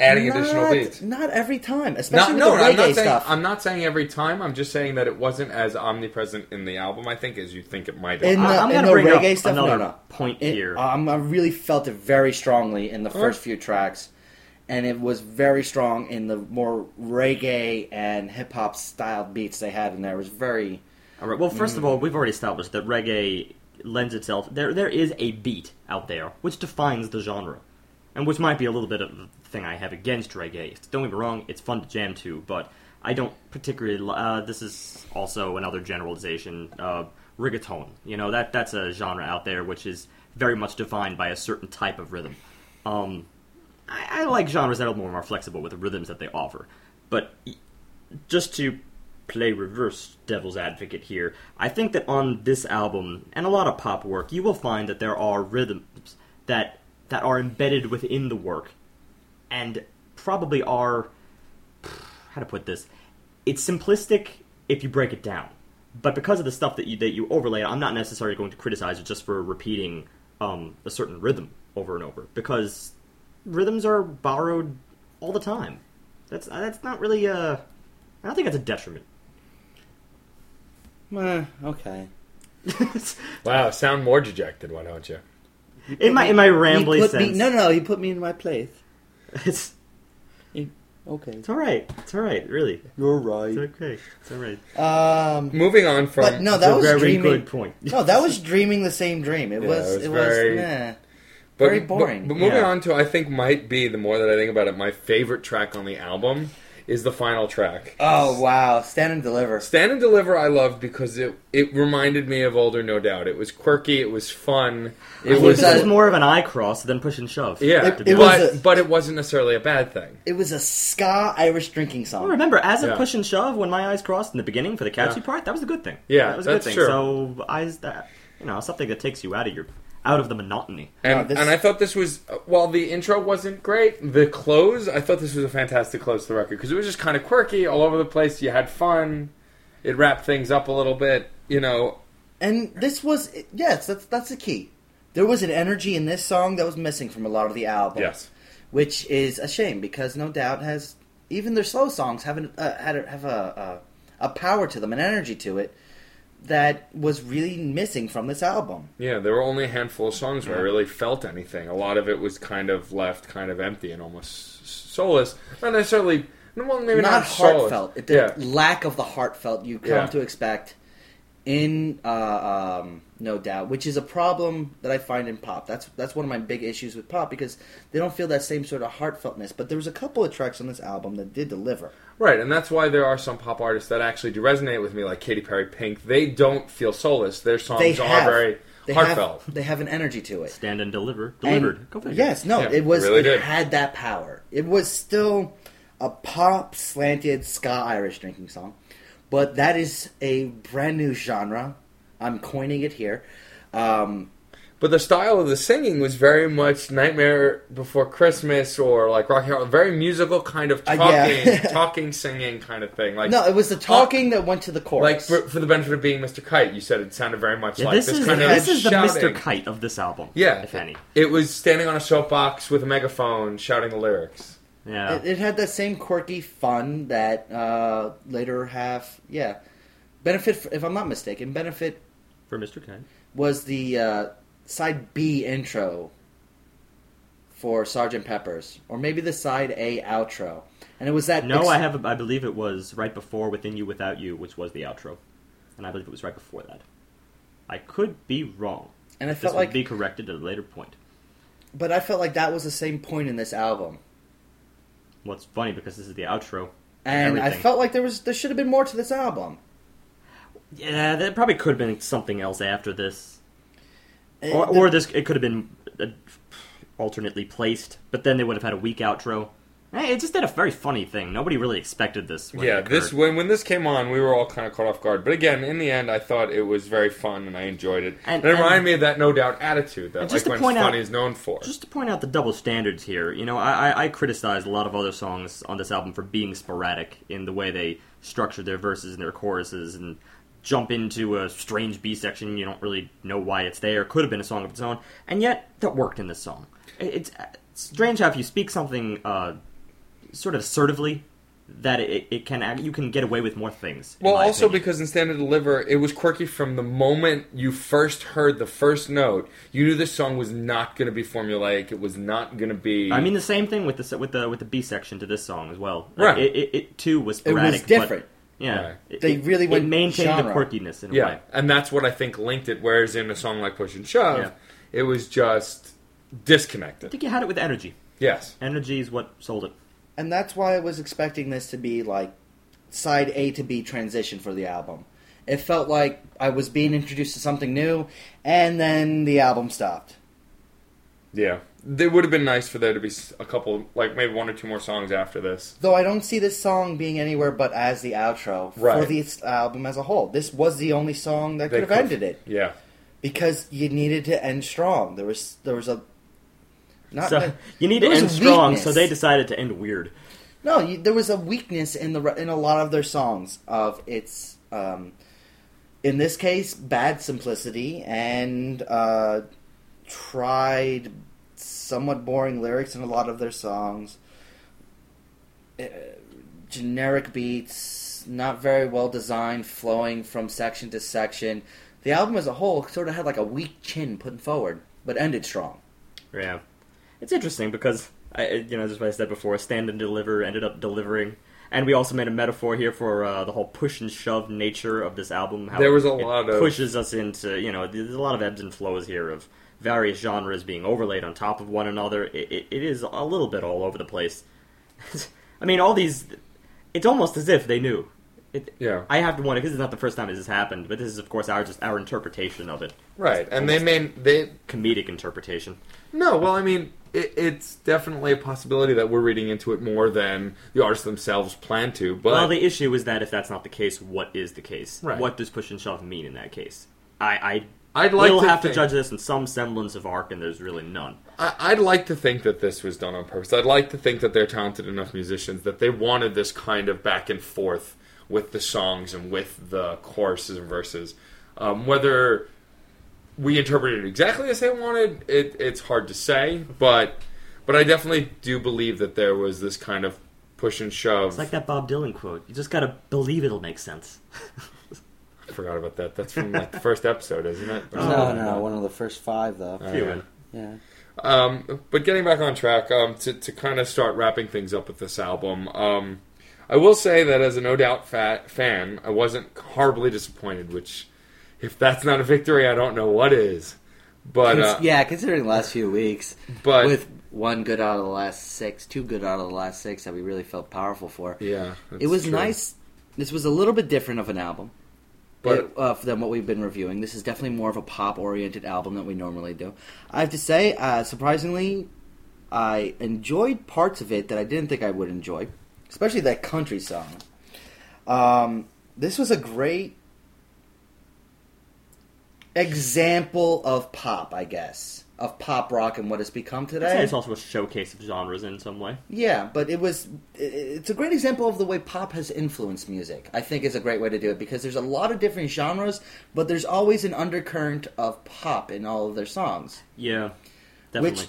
A: adding additional
B: Not-
A: beats.
B: Not every time,
A: Not,
B: especially
A: no,
B: with the
A: I'm
B: reggae
A: not saying
B: stuff.
A: I'm not saying every time. I'm just saying that it wasn't as omnipresent in the album. I think as you think it might have.
B: In the,
C: I- I'm
B: in the
C: bring up
B: reggae stuff, no,
C: another
B: no.
C: point
B: It-
C: here.
B: Um, I really felt it very strongly in the first few tracks, and it was very strong in the more reggae and hip hop style beats they had in there. It was very
C: All right. Well, first
B: Mm.
C: of all, we've already established that reggae lends itself. There, there is a beat out there which defines the genre, and which might be a little bit of the thing I have against reggae. Don't get me wrong; it's fun to jam to, but I don't particularly. Uh, this is also another generalization. Uh, reggaeton, you know that that's a genre out there which is very much defined by a certain type of rhythm. Um, I, I like genres that are little more flexible with the rhythms that they offer, but just to play reverse devil's advocate here, I think that on this album and a lot of pop work, you will find that there are rhythms that that are embedded within the work and probably are how to put this. It's simplistic if you break it down. but because of the stuff that you that you overlay, I'm not necessarily going to criticize it just for repeating um, a certain rhythm over and over because rhythms are borrowed all the time. That's that's not really a. I don't think that's a detriment.
B: Eh, okay.
A: Wow, sound more dejected, why don't you?
C: in my in my rambly sense,
B: me, no, no, no. He put me in my place.
C: it's
B: Okay.
C: it's all right. It's all right. Really,
B: You're right.
C: it's okay. It's all right.
B: Um,
A: Moving on from
B: but no,
C: It's
B: that
C: a
B: was
C: very
B: dreaming.
C: good point.
B: No, that was dreaming the same dream. It
A: Yeah,
B: was.
A: it was
B: It
A: very-
B: was. Nah.
A: But,
B: Very boring.
A: But, moving
C: Yeah.
A: on to, I think might be the more that I think about it, my favorite track on the album is the final track.
B: Oh wow! Stand and deliver.
A: Stand and Deliver, I loved because it it reminded me of Older No Doubt. It was quirky, it was fun,
C: I
A: it
C: think
A: was
C: this
B: a-
C: is more of an eye cross than push and shove.
A: yeah,
B: It- it
A: but
B: was a-
A: but it wasn't necessarily a bad thing.
B: It was a ska Irish drinking song.
C: Well, remember, as a
A: Yeah.
C: push and shove, when my eyes crossed in the beginning for the catchy
A: Yeah.
C: part, that was a good thing.
A: Yeah,
C: that was a
A: that's
C: good thing.
A: true.
C: So eyes that you know something that takes you out of your out of the monotony.
A: And,
B: No, this-
A: and I thought this was while the intro wasn't great, the close I thought this was a fantastic close to the record because it was just kind of quirky, all over the place. You had fun. It wrapped things up a little bit, you know.
B: And this was yes, that's that's the key. There was an energy in this song that was missing from a lot of the album.
A: Yes,
B: which is a shame because no doubt has even their slow songs have an, uh, had a, have a, a a power to them, an energy to it that was really missing from this album.
A: yeah. There were only a handful of songs where I really felt anything. A lot of it was kind of left, kind of empty, and almost soulless. Not necessarily. Well, maybe not,
B: not heartfelt. The
A: Yeah,
B: lack of the heartfelt you come
A: Yeah.
B: to expect in uh, um, No Doubt, which is a problem that I find in pop. That's that's one of my big issues with pop because they don't feel that same sort of heartfeltness. But there was a couple of tracks on this album that did deliver.
A: Right. And that's why there are some pop artists that actually do resonate with me, like Katy Perry, Pink. They don't feel soulless. Their songs
B: They
A: are
B: have
A: very
B: they
A: heartfelt.
B: have they have an energy to it.
C: Stand and deliver,
B: And-
C: delivered. Go figure.
B: Yes, no,
A: Yeah,
B: it was.
A: it really
B: it
A: did.
B: had that power. It was still a pop slanted ska Irish drinking song, but that is a brand new genre. I'm coining it here. Um,
A: But the style of the singing was very much Nightmare Before Christmas or like Rocky Horror, very musical kind of
B: Uh,
A: talking,
B: yeah.
A: talking, singing kind of thing. Like
B: no, it was the talking that went to the core
A: like
B: chorus.
A: for, for the benefit of being Mr. Kite, you said it sounded very much
C: Yeah,
A: like
C: this
A: this,
C: is
A: kind of
C: this is the
A: shouting.
C: Mr. Kite of this album.
A: Yeah,
C: if any.
A: It was standing on a soapbox with a megaphone shouting the lyrics.
C: Yeah,
B: it, it had that same quirky fun that uh, later have yeah. Benefit, if I'm not mistaken, benefit
C: for Mr. Kite.
B: was the uh, side B intro for Sergeant Pepper's, or maybe the side A outro, and it was that.
C: No,
B: ex-
C: I have. A, I believe it was right before "Within You, Without You," which was the outro, and I believe it was right before that. I could be wrong.
B: and I
C: This
B: felt
C: will
B: like,
C: be corrected at a later point.
B: but I felt like that was the same point in this album,
C: Well, it's funny because this is the outro.
B: and I felt like there was there should have been more to this album.
C: Yeah, there probably could have been something else after this, or, or this. It could have been uh, alternately placed, but then they would have had a weak outro. Eh, It just did a very funny thing. Nobody really expected this.
A: Yeah, this when when this came on, we were all kind of caught off guard. But again, in the end, I thought it was very fun and I enjoyed it.
C: And-
A: And, it
C: and-
A: reminded me of that no doubt attitude that like
C: just to
A: when
C: point out-
A: funny is known for.
C: Just to point out the double standards here, you know, I, I, I criticized a lot of other songs on this album for being sporadic in the way they structured their verses and their choruses and jump into a strange B section. You don't really know why it's there. Could have been a song of its own, and yet that worked in this song. It's, it's strange how if you speak something uh, sort of assertively, that it, it can act- you can get away with more things.
A: Well, also
C: opinion.
A: because in Stand and Deliver, it was quirky from the moment you first heard the first note. You knew this song was not going to be formulaic. It was not going to be.
C: I mean the same thing with the with the with the B section to this song as well. Like,
A: Right.
C: It, it, it too was
B: It was
C: sporadic. but-
B: different.
C: Yeah,
A: Right.
B: They
C: it-
B: really
C: it maintained
B: genre.
C: the quirkiness in a
A: yeah,
C: way.
A: and that's what I think linked it. Whereas in a song like Push and Shove,
C: Yeah.
A: it was just disconnected.
C: I think you had it with energy.
A: Yes.
C: Energy is what sold it.
B: and that's why I was expecting this to be like side A to B transition for the album. It felt like I was being introduced to something new, and then the album stopped.
A: Yeah. It would have been nice for there to be a couple, like maybe one or two more songs after this.
B: Though I don't see this song being anywhere but as the outro for
A: Right.
B: this album as a whole. This was the only song that
A: They
B: could have
A: could've-
B: ended it
A: Yeah.
B: because you needed to end strong. There was there was a not
C: so
B: that-
C: you need to end strong,
B: weakness.
C: so they decided to end weird.
B: No, you, there was a weakness in the in a lot of their songs of its um, in this case, bad simplicity and uh, tried somewhat boring lyrics in a lot of their songs. Uh, generic beats, not very well designed, flowing from section to section. The album as a whole sort of had like a weak chin putting forward, but ended strong.
C: Yeah, it's interesting because I, you know, just what I said before, stand and deliver ended up delivering, and we also made a metaphor here for uh, the whole push and shove nature of this album. How
A: There was a
C: it
A: lot of-
C: pushes us into, you know, there's a lot of ebbs and flows here of various genres being overlaid on top of one another. It, it, it is a little bit all over the place. I mean, all these, it's almost as if they knew. It,
A: Yeah.
C: I have to wonder because it's not the first time this has happened, but this is of course our just our interpretation of it,
A: Right, and they made they
C: comedic interpretation.
A: no. Well, I mean, it, it's definitely a possibility that we're reading into it more than the artists themselves plan to. But
C: well, the issue is that if that's not the case, what is the case?
A: Right.
C: What does push and shove mean in that case? I, I,
A: I'd
C: I
A: like
C: will
A: to
C: have
A: think-
C: to judge this in some semblance of arc, and there's really none.
A: I, I'd like to think that this was done on purpose. I'd like to think that they're talented enough musicians that they wanted this kind of back and forth with the songs and with the choruses and verses. Um, whether we interpreted it exactly as they wanted, it, it's hard to say. But but I definitely do believe that there was this kind of push and shove.
C: It's like that Bob Dylan quote: "You just gotta believe it'll make sense."
A: I forgot about that. That's from like the first episode, isn't it? Or
B: no,
A: something
B: no,
A: like
B: one of the first five though.
A: that.
C: Few
A: Uh,
C: in.
B: Yeah.
A: Um, but getting back on track, um, to, to kind of start wrapping things up with this album, um, I will say that as a No Doubt fat fan, I wasn't horribly disappointed. Which, if that's not a victory, I don't know what is. But uh,
B: yeah, considering the last few weeks,
A: but
B: with one good out of the last six, two good out of the last six that we really felt powerful for.
A: yeah,
B: it was
A: true.
B: nice. This was a little bit different of an album,
A: But-
B: it, uh, than what we've been reviewing. This is definitely more of a pop-oriented album than we normally do. I have to say, uh, surprisingly, I enjoyed parts of it that I didn't think I would enjoy, especially that country song. Um, this was a great example of pop, I guess, of pop rock and what it's become today.
C: it's also a showcase of genres in some way.
B: Yeah, but it was it's a great example of the way pop has influenced music. I think is a great way to do it because there's a lot of different genres, but there's always an undercurrent of pop in all of their songs.
C: Yeah, definitely.
B: Which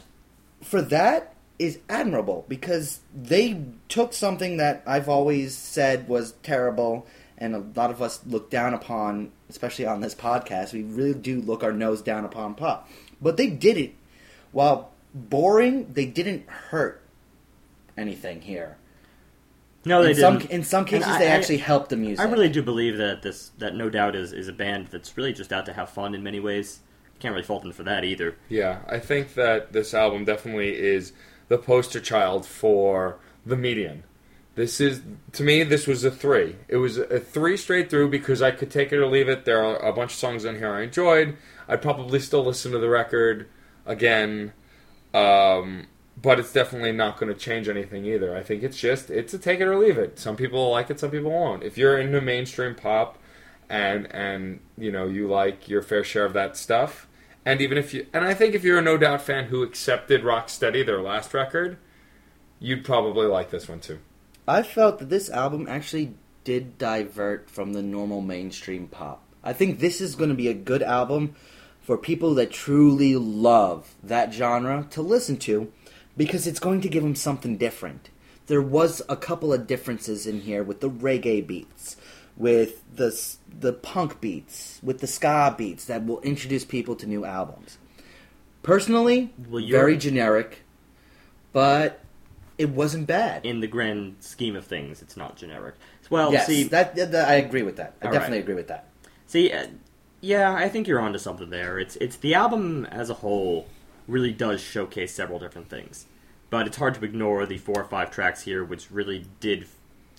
B: for that is admirable because they took something that I've always said was terrible and a lot of us look down upon, especially on this podcast. We really do look our nose down upon pop. But they did it while boring, they didn't hurt anything here.
C: no, they
B: in some
C: didn't.
B: in some cases
C: I-
B: they
C: I-
B: actually helped the music.
C: I really do believe that this that no doubt is is a band that's really just out to have fun in many ways. Can't really fault them for that either.
A: Yeah, I think that this album definitely is the poster child for the median. This is to me. This was a three. It was a three straight through because I could take it or leave it. There are a bunch of songs in here I enjoyed. I'd probably still listen to the record again, um, but it's definitely not going to change anything either. I think it's just it's a take it or leave it. Some people like it, some people won't. If you're into mainstream pop, and and you know you like your fair share of that stuff, and even if you and I think if you're a No Doubt fan who accepted Rock Steady, their last record, you'd probably like this one too.
B: I felt that this album actually did divert from the normal mainstream pop. I think this is going to be a good album for people that truly love that genre to listen to because it's going to give them something different. There was a couple of differences in here with the reggae beats, with the the punk beats, with the ska beats that will introduce people to new albums. Personally,
C: Well,
B: very generic, but it wasn't bad.
C: In the grand scheme of things, it's not generic. Well,
B: yes,
C: see,
B: that, that, I agree with that. I definitely
C: right.
B: agree with that.
C: See, uh, yeah, I think you're onto something there. It's it's the album as a whole really does showcase several different things, but it's hard to ignore the four or five tracks here, which really did,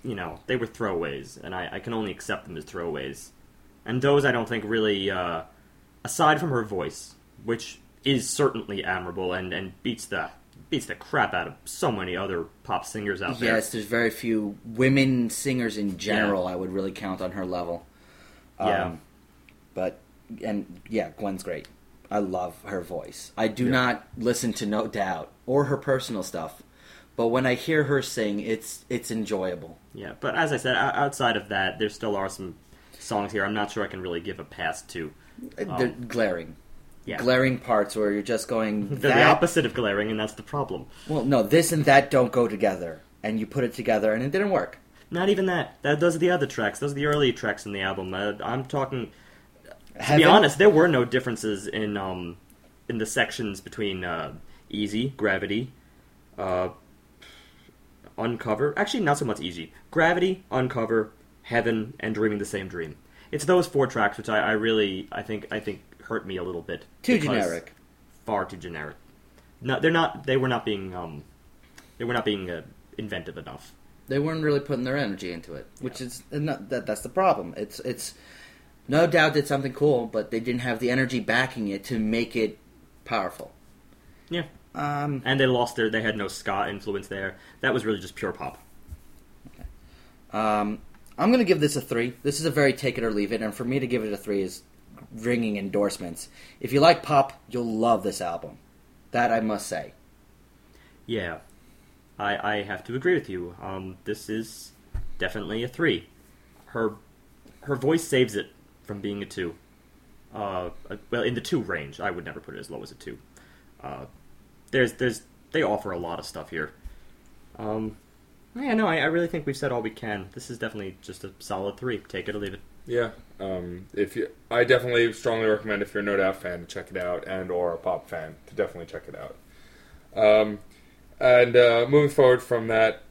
C: you know, they were throwaways, and I, I can only accept them as throwaways. And those I don't think really, uh, aside from her voice, which is certainly admirable and, and beats the beats the crap out of so many other pop singers out there.
B: Yes, there's very few women singers in general. I would really count on her level. Um,
C: Yeah.
B: But and yeah, Gwen's great. I love her voice. I do
A: Yeah.
B: not listen to No Doubt or her personal stuff, but when I hear her sing, it's it's enjoyable.
C: Yeah, but as I said, outside of that, there still are some songs here. I'm not sure I can really give a pass to.
B: Uh, They're glaring.
C: Yeah.
B: Glaring parts where you're just going.
C: They're the opposite of glaring, and that's the problem.
B: Well, no, this and that don't go together, and you put it together, and it didn't work.
C: Not even that. that those are the other tracks. Those are the early tracks in the album. Uh, I'm talking. To be honest, there were no differences in um in the sections between uh, Easy, Gravity, uh, Undercover. Actually, not so much Easy. Gravity, Undercover, Heaven, and Dreaming the Same Dream. It's those four tracks which I, I really I think I think hurt me a little bit.
B: Too generic.
C: Far too generic. No, they're not. They were not being um, they were not being uh, inventive enough.
B: They weren't really putting their energy into it, which is and not, that. That's the problem. It's it's no doubt did something cool, but they didn't have the energy backing it to make it powerful.
C: Yeah.
B: Um,
C: and they lost their they had no ska influence there that was really just pure pop
B: um, I'm going to give this a three. This is a very take it or leave it, and for me to give it a three is ringing endorsements. If you like pop, you'll love this album. That I must say.
C: yeah i i have to agree with you um this is definitely a three her her voice saves it from being a two. Uh well in the two range i would never put it as low as a two. Uh there's there's they offer a lot of stuff here. Um yeah no i, I really think we've said all we can. This is definitely just a solid three. Take it or leave it.
A: Yeah, um, if you, I definitely strongly recommend if you're a No Doubt fan to check it out, and or a pop fan to definitely check it out. Um, and uh, moving forward from that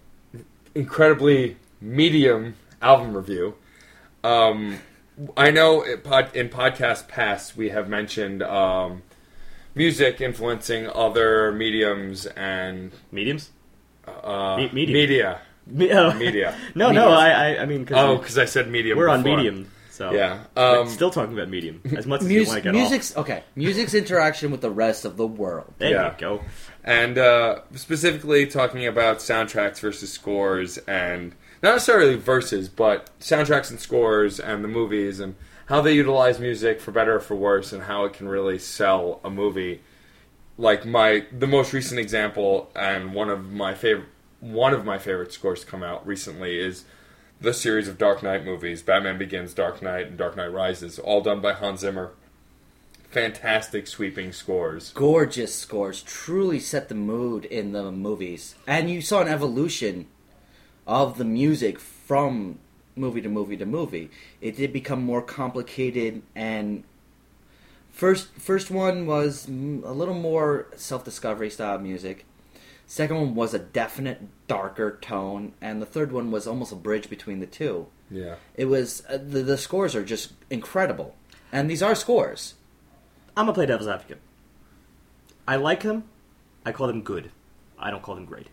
A: incredibly medium album review, um, I know it pod, in podcast past we have mentioned um, music influencing other mediums and
C: mediums
A: uh,
C: Me- medium.
A: media.
C: Me- uh,
A: Media.
C: no no
A: Medias.
C: I I, I mean cause
A: Oh, because I said medium.
C: we're on medium so
A: Yeah.
C: We're
A: Um,
C: still talking about medium as much as you
B: Mus-
C: want to get off.
B: music's okay. Music's interaction with the rest of the world.
C: There
A: Yeah.
C: you go.
A: and uh, specifically talking about soundtracks versus scores, and not necessarily verses, but soundtracks and scores, and the movies, and how they utilize music for better or for worse, and how it can really sell a movie. Like my the most recent example, and one of my favorite one of my favorite scores to come out recently is the series of Dark Knight movies: Batman Begins, Dark Knight, and Dark Knight Rises, all done by Hans Zimmer. Fantastic sweeping scores.
B: Gorgeous scores truly set the mood in the movies, and you saw an evolution of the music from movie to movie to movie. It did become more complicated, and first first one was a little more self discovery style music. Second one was a definite darker tone, and the third one was almost a bridge between the two.
A: Yeah.
B: It was uh, the the scores are just incredible, and these are scores.
C: I'm gonna play devil's advocate. I like them. I call them good. I don't call them great.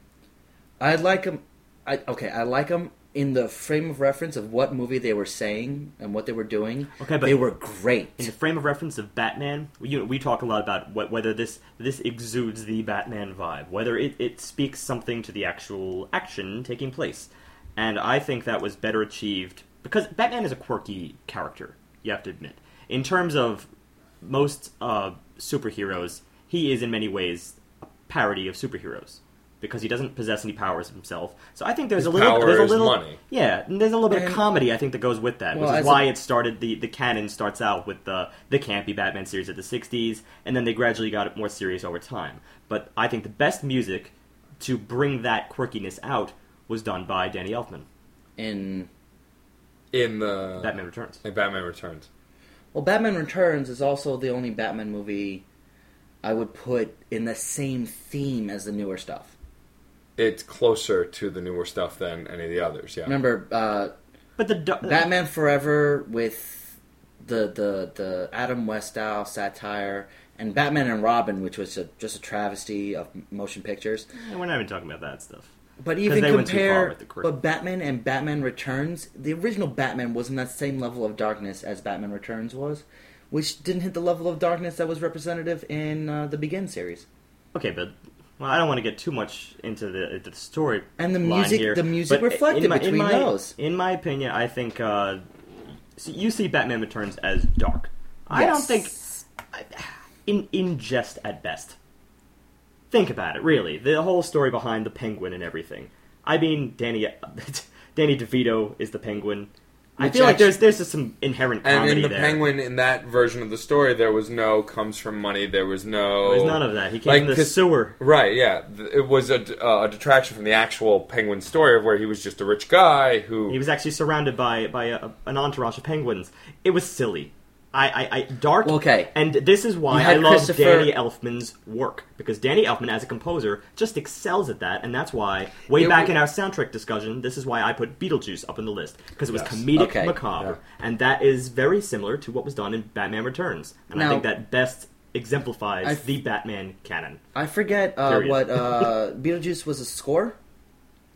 B: I like them. I, okay, I like them in the frame of reference of what movie they were saying and what they were doing.
C: Okay, but-
B: they were great.
C: In the frame of reference of Batman, you know, we talk a lot about what, whether this this exudes the Batman vibe, whether it, it speaks something to the actual action taking place, and I think that was better achieved because Batman is a quirky character. You have to admit, in terms of most uh, superheroes, he is in many ways a parody of superheroes because he doesn't possess any powers himself. So I think there's
A: His
C: a little,
A: power
C: there's a
A: is
C: little,
A: money.
C: yeah, and there's a little bit
B: And-
C: of comedy I think that goes with that,
B: Well,
C: which
B: as
C: is
B: a-
C: why it started the the canon starts out with the the campy Batman series of the '60s, and then they gradually got it more serious over time. But I think the best music to bring that quirkiness out was done by Danny Elfman,
B: in
A: In the
C: Batman Returns.
A: in Batman Returns.
B: well, Batman Returns is also the only Batman movie I would put in the same theme as the newer stuff.
A: It's closer to the newer stuff than any of the others. Yeah.
B: Remember uh,
C: But the du-
B: Batman Forever with the the the Adam West style satire. And Batman and Robin, which was a, just a travesty of motion pictures,
C: Yeah, we're not even talking about that stuff.
B: But even
C: they went too far
B: compare,
C: with the
B: but Batman and Batman Returns, the original Batman wasn't that same level of darkness as Batman Returns was, which didn't hit the level of darkness that was representative in uh, the Begin series.
C: Okay, but well, I don't want to get too much into the, the story.
B: And the music-
C: here,
B: the music reflected
C: in my,
B: between
C: in my,
B: those.
C: In my opinion, I think uh, you see Batman Returns as dark. I don't think in in jest at best. Think about it, really. The whole story behind the Penguin and everything. I mean, Danny Danny DeVito is the Penguin. I feel like there's there's just some inherent
A: And in the
C: there.
A: Penguin, in that version of the story, there was no comes from money. There was no.
C: There's none of that. He came
A: Like,
C: from the sewer.
A: Right, yeah. It was a, uh, a detraction from the actual Penguin story of where he was just a rich guy who.
C: He was actually surrounded by by a, an entourage of penguins. It was silly. I, I, I dark.
B: Okay.
C: And this is why I love
B: Christopher-
C: Danny Elfman's work because Danny Elfman, as a composer, just excels at that, and that's why way
A: It
C: back
A: w-
C: in our soundtrack discussion, this is why I put Beetlejuice up in the list because it was
A: Yes.
C: comedic
B: Okay.
C: macabre,
A: Yeah.
C: and that is very similar to what was done in Batman Returns, and I think that best exemplifies
B: I-
C: the Batman canon.
B: I forget uh, what uh, Beetlejuice was a score.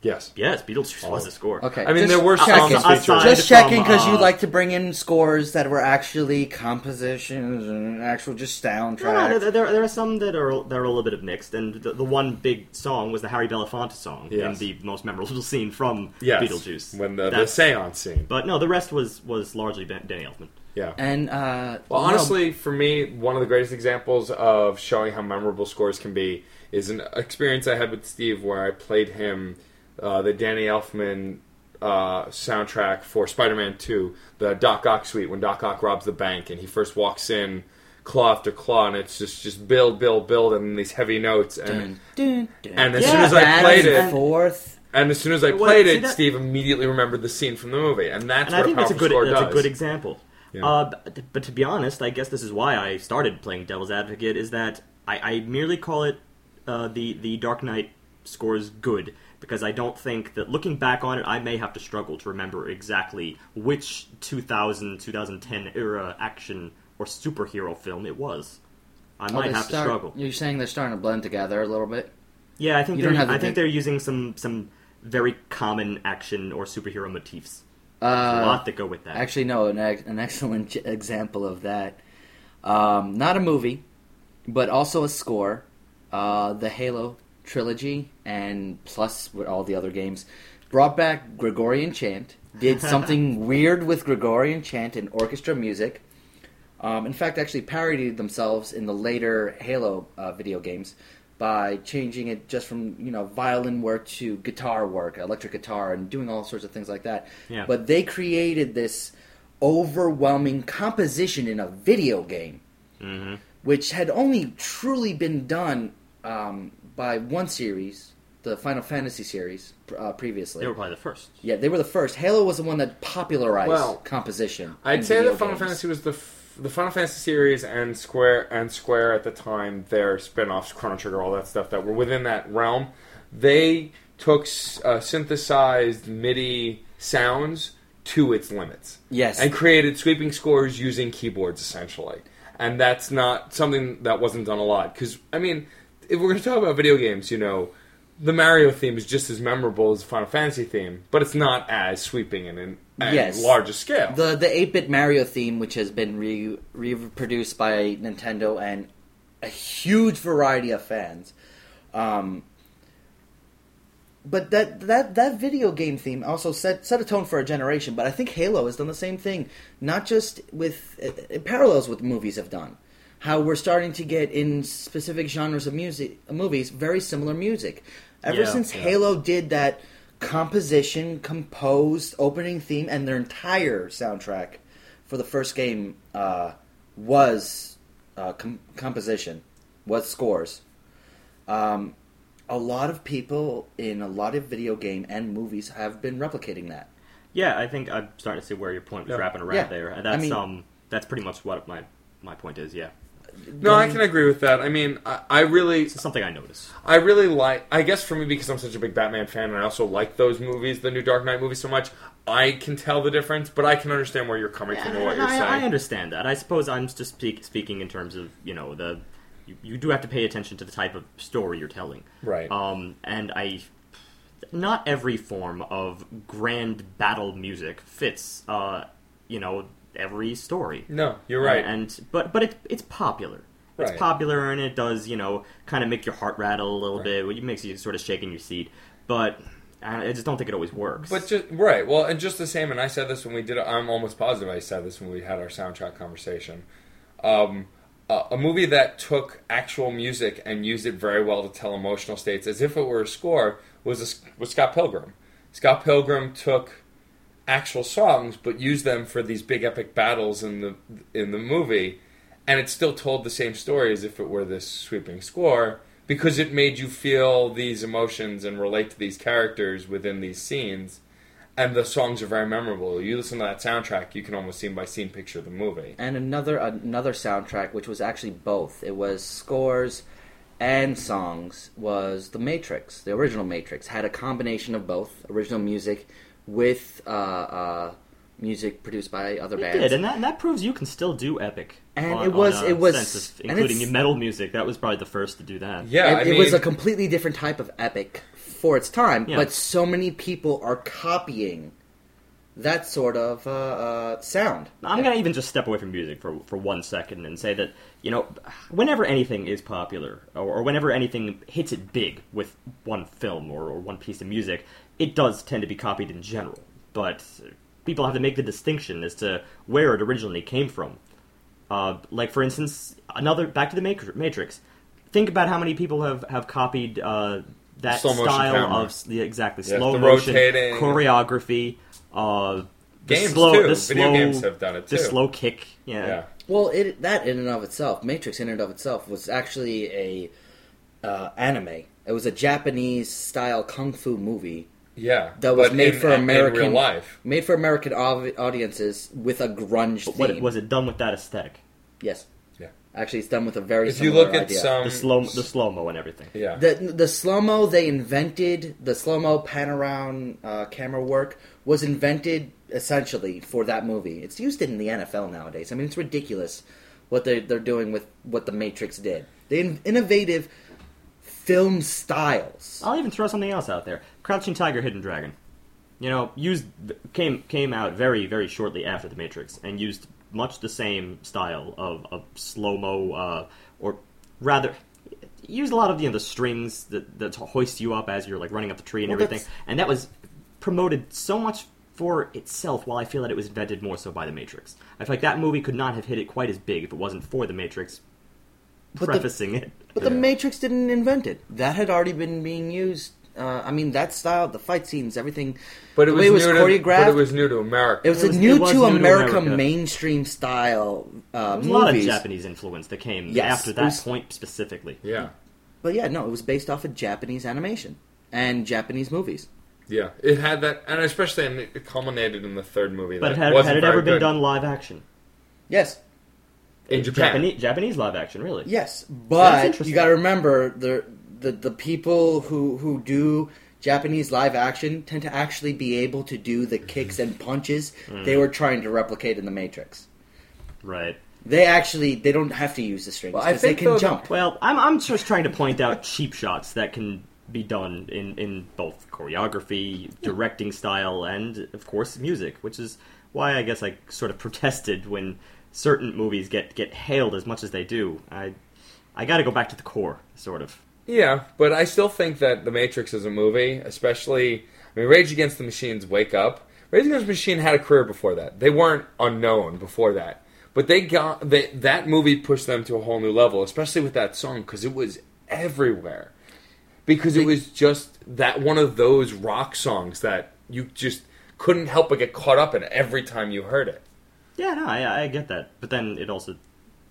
A: Yes.
C: Yes, Beetlejuice was a score.
B: Okay,
A: I mean,
B: just
A: there were
B: checking.
A: songs featured.
C: Aside
B: Just checking
C: from,
B: because you
C: uh,
B: like to bring in scores that were actually compositions and actual just soundtracks.
C: No, no, there, there, there are some that are that are a little bit of mixed, and the, the one big song was the Harry Belafonte song,
A: Yes.
C: and the most memorable scene from
A: Yes.
C: Beetlejuice.
A: When the, the
C: That's-
A: seance scene.
C: but no, the rest was was largely Ben- Danny Elfman.
A: Yeah.
B: and uh,
A: Well,
B: no,
A: honestly, for me, one of the greatest examples of showing how memorable scores can be is an experience I had with Steve where I played him uh, the Danny Elfman uh, soundtrack for Spider-Man 2, the Doc Ock suite, when Doc Ock robs the bank and he first walks in claw after claw, and it's just just build, build, build, and these heavy notes. And
B: dun, dun,
A: and as
C: Yeah,
A: soon as I played it,
B: forth.
A: and as soon as I
C: Well,
A: played
C: see,
A: it,
C: that-
A: Steve immediately remembered the scene from the movie, and that's
C: And I think
A: a
C: that's a good
A: score
C: that's
A: does.
C: a good example.
A: Yeah.
C: Uh, but, but to be honest, I guess this is why I started playing Devil's Advocate. Is that I, I merely call it uh, the the Dark Knight scores good because I don't think that looking back on it, I may have to struggle to remember exactly which 2000 2010 era action or superhero film it was. I
B: Oh,
C: might
B: they
C: have
B: start-
C: to struggle.
B: You're saying they're starting to blend together a little bit.
C: Yeah, I think
B: You
C: they're, I think they're using some some very common action or superhero motifs. a
B: Uh,
C: lot that go with that.
B: Actually, no, an, an excellent example of that. Um, not a movie, but also a score. Uh, the Halo trilogy, and plus with all the other games, brought back Gregorian chant. Did something weird with Gregorian chant and orchestra music. Um, in fact, actually parodied themselves in the later Halo uh, video games by changing it just from you know violin work to guitar work, electric guitar, and doing all sorts of things like that.
C: Yeah.
B: But they created this overwhelming composition in a video game,
C: hmm
B: which had only truly been done um, by one series, the Final Fantasy series, uh, previously.
C: They were probably the first.
B: yeah, they were the first. Halo was the one that popularized
A: Well,
B: composition.
A: I'd say
B: video
A: that Final
B: games.
A: Fantasy was the f- the Final Fantasy series and Square and Square at the time their spin-offs Chrono Trigger all that stuff that were within that realm they took uh, synthesized MIDI sounds to its limits
B: Yes.
A: and created sweeping scores using keyboards essentially and that's not something that wasn't done a lot because I mean if we're going to talk about video games you know the Mario theme is just as memorable as the Final Fantasy theme but it's not as sweeping and, and,
B: Yes.
A: large a scale
B: the the eight bit Mario theme, which has been re- reproduced by Nintendo and a huge variety of fans. Um, but that that that video game theme also set set a tone for a generation. But I think Halo has done the same thing, not just with it, it parallels what movies have done. How we're starting to get in specific genres of music, movies, very similar music. Ever
C: Yeah,
B: since
C: yeah.
B: Halo did that composition, composed opening theme, and their entire soundtrack for the first game uh, was uh, com- composition, was scores. Um, a lot of people in a lot of video game and movies have been replicating that.
C: Yeah, I think I'm starting to see where your point was
A: Yeah.
C: wrapping around
B: Yeah.
C: there. And
B: I
C: that's
B: mean-
C: um that's pretty much what my my point is. Yeah,
A: No, I can agree with that. I mean, I, I really,
C: it's something I notice.
A: I really like. I guess for me, because I'm such a big Batman fan, and I also like those movies, the new Dark Knight movies, so much. I can tell the difference, but I can understand where you're coming from and what you're
C: I,
A: saying.
C: I understand that. I suppose I'm just speak, speaking in terms of you know the you, you do have to pay attention to the type of story you're telling.
A: Right.
C: Um, and I not every form of grand battle music fits. Uh, you know every story.
A: no, you're right.
C: And but but it, it's popular. It's
A: Right.
C: popular and it does you know kind of make your heart rattle a little
A: Right.
C: bit. It makes you sort of shake in your seat. But I just don't think it always works.
A: But just right, well, and just the same. And I said this when we did. it, I'm almost positive I said this when we had our soundtrack conversation. Um, a, a movie that took actual music and used it very well to tell emotional states, as if it were a score, was a, was Scott Pilgrim. Scott Pilgrim took actual songs, but use them for these big epic battles in the in the movie, and it still told the same story as if it were this sweeping score because it made you feel these emotions and relate to these characters within these scenes. And the songs are very memorable. You listen to that soundtrack, you can almost scene by scene picture the movie.
B: And another another soundtrack, which was actually both. It was scores and songs. Was The Matrix, the original Matrix, had a combination of both original music with uh, uh, music produced by other
C: It
B: bands.
C: did, and that, and that proves you can still do epic.
B: And
C: on-
B: it was-
C: on a
B: it was-
C: census, including metal music. That was probably the first to do that.
A: Yeah,
B: it,
A: I
B: it was a completely different type of epic for its time,
C: Yeah.
B: but so many people are copying that sort of uh, uh, sound.
C: I'm gonna even just step away from music for for one second and say that you know, whenever anything is popular or, or whenever anything hits it big with one film or, or one piece of music, it does tend to be copied in general. But people have to make the distinction as to where it originally came from. Uh, like for instance, another back to the Matrix. Think about how many people have have copied uh, that
A: Slow
C: style of the exactly
A: Yeah,
C: slow
A: the
C: motion
A: rotating.
C: choreography. Uh,
A: Games,
C: slow,
A: too. Video
C: slow,
A: games have done it, too.
C: The slow kick. Yeah.
A: Yeah.
B: Well, it that in and of itself, Matrix in and of itself, was actually a uh, anime. It was a Japanese style kung fu movie
A: Yeah.
B: that was
A: but
B: made
A: in-
B: for
A: in
B: American
A: real life.
B: made for American audiences with a grunge
C: But
B: theme.
C: what, was it done with that aesthetic?
B: yes,
A: Yeah.
B: actually, it's done with a very.
A: If you look at
B: idea.
A: some
C: The slow, the slow mo and everything.
A: yeah.
B: The the slow mo they invented the slow mo pan around uh, camera work was invented essentially for that movie. It's used in the NFL nowadays. I mean, it's ridiculous what they they're doing with what the Matrix did. They in- innovative film styles.
C: I'll even throw something else out there. Crouching Tiger, Hidden Dragon. You know, used came came out very very shortly after the Matrix and used much the same style of, of slow mo, uh, or rather, used a lot of you know the strings that that hoist you up as you're like running up the tree and
B: Well,
C: everything, and that was promoted so much for itself. While I feel that it was invented more so by the Matrix, I feel like that movie could not have hit it quite as big if it wasn't for the Matrix
B: But the-
C: prefacing it.
B: But the Matrix didn't invent it. That had already been being used. Uh, I mean, that style, the fight scenes, everything.
A: But it was,
B: it was
A: new to,
B: choreographed.
A: but it was new to America.
B: It was
C: It
B: a new
C: it was
B: to
C: new to
B: America,
C: America.
B: mainstream style uh,
C: There a lot of Japanese influence that came
B: Yes,
C: after that
B: was-
C: point specifically.
A: yeah.
B: But yeah, no, it was based off of Japanese animation and Japanese movies.
A: Yeah. It had that and especially and it culminated in the third movie.
C: But
A: that
C: had,
A: wasn't
C: had it
A: very
C: ever been
A: good.
C: done live action?
B: Yes,
A: in Japan?
C: Japanese, Japanese live action, really?
B: yes, but you got to remember the, the the people who who do Japanese live action tend to actually be able to do the kicks and punches
C: Mm.
B: they were trying to replicate in the Matrix.
C: Right.
B: They actually they don't have to use the strings
A: Well,
B: because they can
A: though,
B: jump.
C: Well, I'm, I'm just trying to point out cheap shots that can be done in, in both choreography, directing style, and, of course, music, which is why I guess I sort of protested when certain movies get, get hailed as much as they do. I, I gotta go back to the core, sort of.
A: Yeah, but I still think that The Matrix is a movie, especially. I mean, Rage Against the Machine's Wake Up. Rage Against the Machine had a career before that. They weren't unknown before that, but they got they, that movie pushed them to a whole new level, especially with that song because it was everywhere. Because it was just that one of those rock songs that you just couldn't help but get caught up in every time you heard it.
C: Yeah, no, I, I get that. But then it also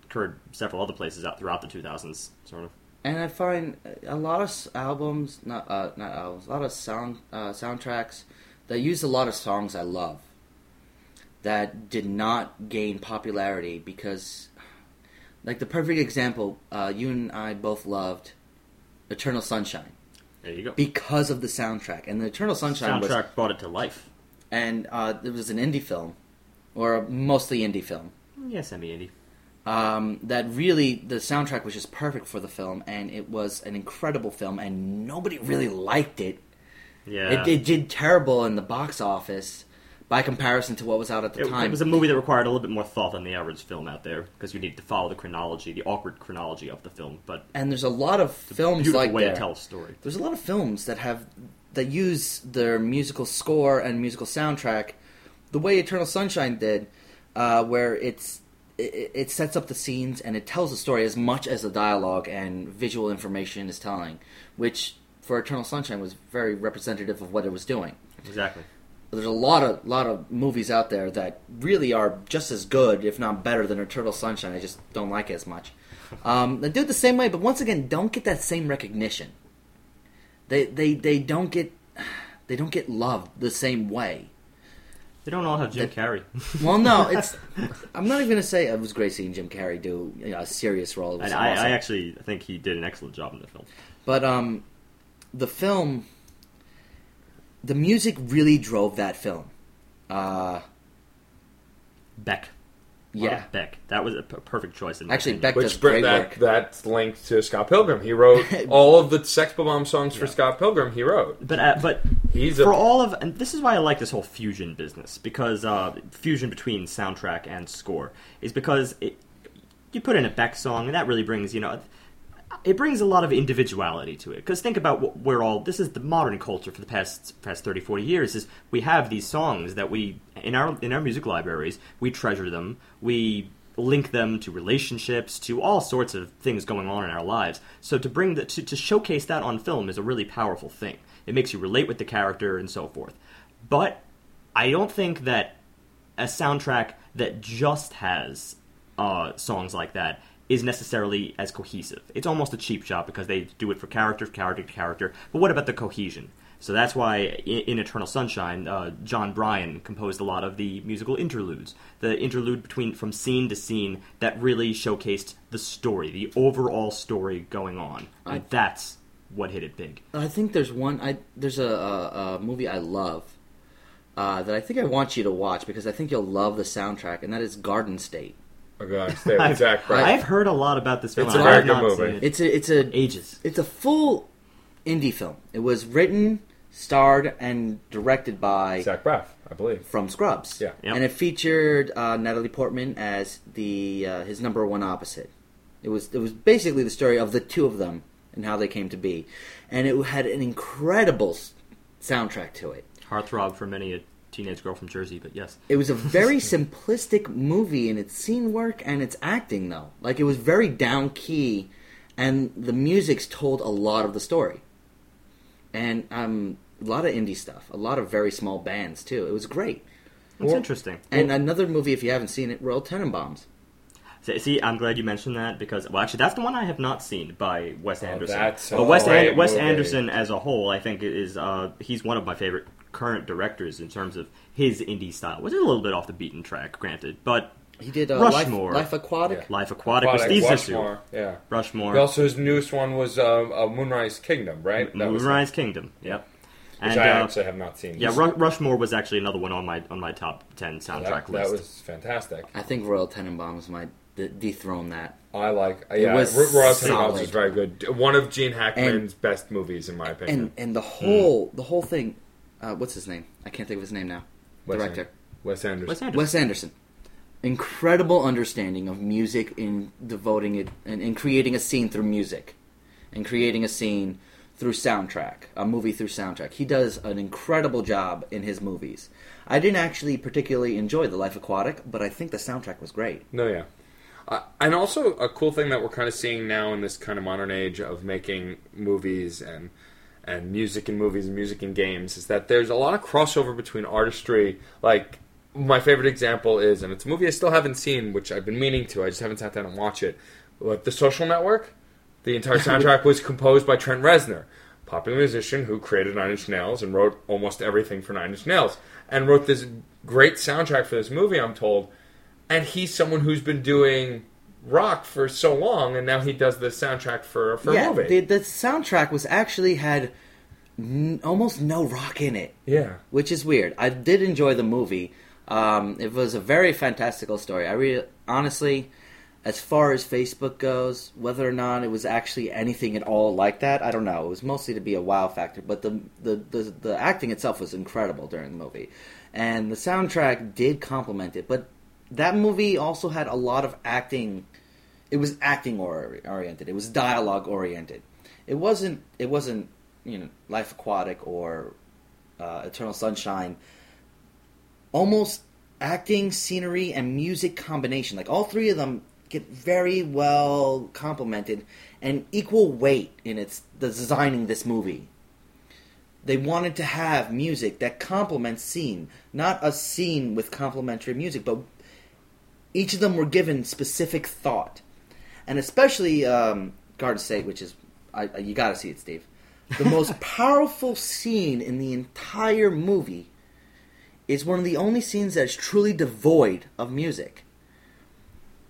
C: occurred several other places out throughout the 2000s, sort of.
B: And I find a lot of albums, not uh, not albums, a lot of sound uh, soundtracks that use a lot of songs I love that did not gain popularity because, like the perfect example, uh, you and I both loved Eternal Sunshine
C: There you go.
B: because of the soundtrack, and the Eternal Sunshine was
C: Soundtrack brought it to life.
B: and uh, it was an indie film or a mostly indie film.
C: Yeah, semi-indie.
B: um, that really the soundtrack was just perfect for the film, and it was an incredible film, and nobody really liked it.
C: Yeah.
B: It, it did terrible in the box office by comparison to what was out at the
C: It,
B: time.
C: it was a movie that required a little bit more thought than the average film out there because you need to follow the chronology, the awkward chronology of the film. But
B: and there's a lot of films like
C: way
B: there.
C: to tell a story.
B: There's a lot of films that have that use their musical score and musical soundtrack the way Eternal Sunshine did, uh, where it's it, it sets up the scenes and it tells the story as much as the dialogue and visual information is telling, which for Eternal Sunshine was very representative of what it was doing.
C: Exactly.
B: There's a lot of lot of movies out there that really are just as good, if not better, than Eternal Sunshine. I just don't like it as much. Um, they do it the same way, but once again, don't get that same recognition. They they they don't get they don't get loved the same way.
C: They don't all have Jim Carrey.
B: Well, no, it's. I'm not even gonna say it was great seeing Jim Carrey do you know, a serious role. It was
C: and I,
B: awesome.
C: I actually think he did an excellent job in the film.
B: But um, the film, the music really drove that film. Uh,
C: Beck.
B: yeah,
C: Beck. That was a p- perfect choice. In my
B: Actually,
C: opinion.
B: Beck-
A: Which br-
B: great
A: that
B: work.
A: that's linked to Scott Pilgrim. He wrote all of the Sex Bomb songs for Scott Pilgrim. He wrote.
C: But uh, but
A: He's a-
C: for all of and this is why I like this whole fusion business because uh, fusion between soundtrack and score is because it, you put in a Beck song and that really brings you know it brings a lot of individuality to it. Because think about what we're all this is the modern culture for the past past 30 40 years is we have these songs that we in our in our music libraries we treasure them. We link them to relationships to all sorts of things going on in our lives. So to bring the to, to showcase that on film is a really powerful thing. It makes you relate with the character and so forth. But i don't think that a soundtrack that just has uh, songs like that is necessarily as cohesive. It's almost a cheap shot because they do it for character, character, to character. But what about the cohesion? So that's why in, in Eternal Sunshine, uh, Jon Brion composed a lot of the musical interludes, the interlude between from scene to scene that really showcased the story, the overall story going on, and
B: I-
C: that's what hit it big.
B: I think there's one. I there's a, a, a movie I love uh, that I think I want you to watch because I think you'll love the soundtrack, and that is Garden State.
A: Okay, stay with
C: I've,
A: Zach Braff.
C: I've heard a lot about this film.
A: It's a
C: I
A: very good movie.
C: it.
B: It's a it's a
C: ages.
B: it's a full indie film. It was written, starred, and directed by
A: Zach Braff, I believe.
B: from Scrubs.
A: Yeah.
C: Yep.
B: and it featured uh, Natalie Portman as the uh, his number one opposite. It was it was basically the story of the two of them and how they came to be, and it had an incredible soundtrack to it.
C: Heartthrob for many a teenage girl from Jersey, but yes.
B: It was a very simplistic movie in its scene work and its acting, though. Like it was very down key, and the music's told a lot of the story. And um, a lot of indie stuff, a lot of very small bands too. It was great.
C: It's
A: Well-
C: interesting.
B: And another movie, if you haven't seen it, Royal Tenenbaums.
C: See- See, I'm glad you mentioned that because, well, actually, that's the one I have not seen by Wes
A: Oh,
C: Anderson.
A: that's a
C: but Wes,
A: great
C: An- Wes. Anderson, as a whole, I think is uh, he's one of my favorite current directors in terms of his indie style, which is a little bit off the beaten track, granted. But
B: He did uh, Life,
C: Rushmore.
B: Life Aquatic.
A: Yeah.
C: Life Aquatic, with
A: Aquatic,
C: Steve Zissou,
A: Rushmore, Yeah.
C: Rushmore,
A: He also his newest one was uh, uh, Moonrise Kingdom, right? That was-
C: Moonrise Kingdom. Yep.
A: which
C: And
A: I
C: uh,
A: actually have not seen.
C: yeah, Ru- Rushmore was actually another one on my on my top ten soundtrack
A: that,
C: list.
A: that was fantastic.
B: I think Royal Tenenbaums might de- dethrone that.
A: I like. Uh,
B: It
A: yeah,
B: was
A: Royal. Tenenbaums was very good. One of Gene Hackman's best movies, in my opinion.
B: And and the whole the whole thing. Uh, what's his name? I can't think of his name now.
A: Wes
B: Director.
A: An- Wes Anderson.
C: Wes Anderson.
B: Wes Anderson. Incredible understanding of music in devoting it and in creating a scene through music, and creating a scene through soundtrack, a movie through soundtrack. He does an incredible job in his movies. I didn't actually particularly enjoy The Life Aquatic, but I think the soundtrack was great.
A: No, yeah. Uh, and also a cool thing that we're kind of seeing now in this kind of modern age of making movies and and music and movies and music and games is that there's a lot of crossover between artistry. Like my favorite example is, and it's a movie I still haven't seen, which I've been meaning to. I just haven't sat down and watch it. But The Social Network. The entire soundtrack was composed by Trent Reznor, popular musician who created Nine Inch Nails and wrote almost everything for Nine Inch Nails, and wrote this great soundtrack for this movie. I'm told and he's someone who's been doing rock for so long, and now he does the soundtrack for for a movie.
B: the, the soundtrack was actually had n- almost no rock in it.
A: yeah,
B: which is weird. I did enjoy the movie. Um, it was a very fantastical story. I really, honestly, as far as Facebook goes, whether or not it was actually anything at all like that, I don't know. It was mostly to be a wow factor, but the the the, the acting itself was incredible during the movie, and the soundtrack did complement it. But that movie also had a lot of acting. It was acting or- oriented. It was dialogue oriented. It wasn't. It wasn't. You know, Life Aquatic or uh, Eternal Sunshine, almost acting, scenery, and music combination. Like all three of them get very well complemented and equal weight in its designing this movie. They wanted to have music that complements scene, not a scene with complementary music, but each of them were given specific thought, and especially um, Garden State, which is I, I- you got to see it, Steve. The most powerful scene in the entire movie is one of the only scenes that is truly devoid of music,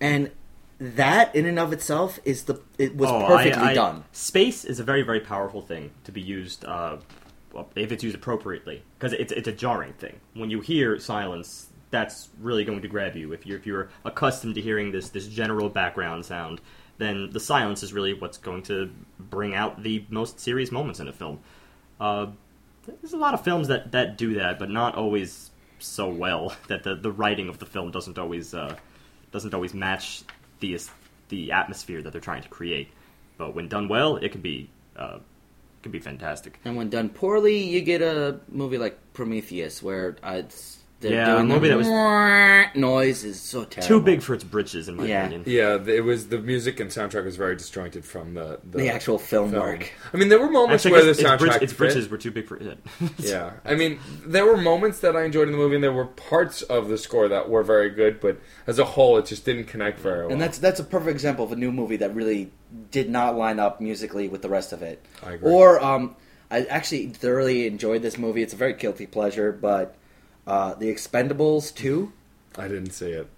B: and that in and of itself is the it was
C: Oh,
B: perfectly
C: I-
B: done.
C: Space is a very, very powerful thing to be used uh, if it's used appropriately, because it's it's a jarring thing. When you hear silence, that's really going to grab you. If you're if you're accustomed to hearing this this general background sound, then the silence is really what's going to bring out the most serious moments in a film. Uh, there's a lot of films that, that do that, but not always so well. That the, the writing of the film doesn't always uh, doesn't always match the the atmosphere that they're trying to create. But when done well, it can be uh, can be fantastic.
B: And when done poorly, you get a movie like Prometheus, where uh, it's, they're
C: Yeah, a movie
B: the
C: that
B: noise is so terrible.
C: Too big for its britches, in my
B: Yeah.
C: opinion.
A: Yeah, it was the music and soundtrack was very disjointed from the
B: The actual film work.
A: I mean, there were moments
C: Actually,
A: where the
C: its, its,
A: soundtrack
C: britch- its
A: fit.
C: britches were too big for it.
A: Yeah, I mean, there were moments that I enjoyed in the movie, and there were parts of the score that were very good, but as a whole, it just didn't connect very well.
B: And that's that's a perfect example of a new movie that really did not line up musically with the rest of it.
A: I agree.
B: Or um, I actually thoroughly enjoyed this movie. It's a very guilty pleasure, but uh, The Expendables 2,
A: I didn't see it.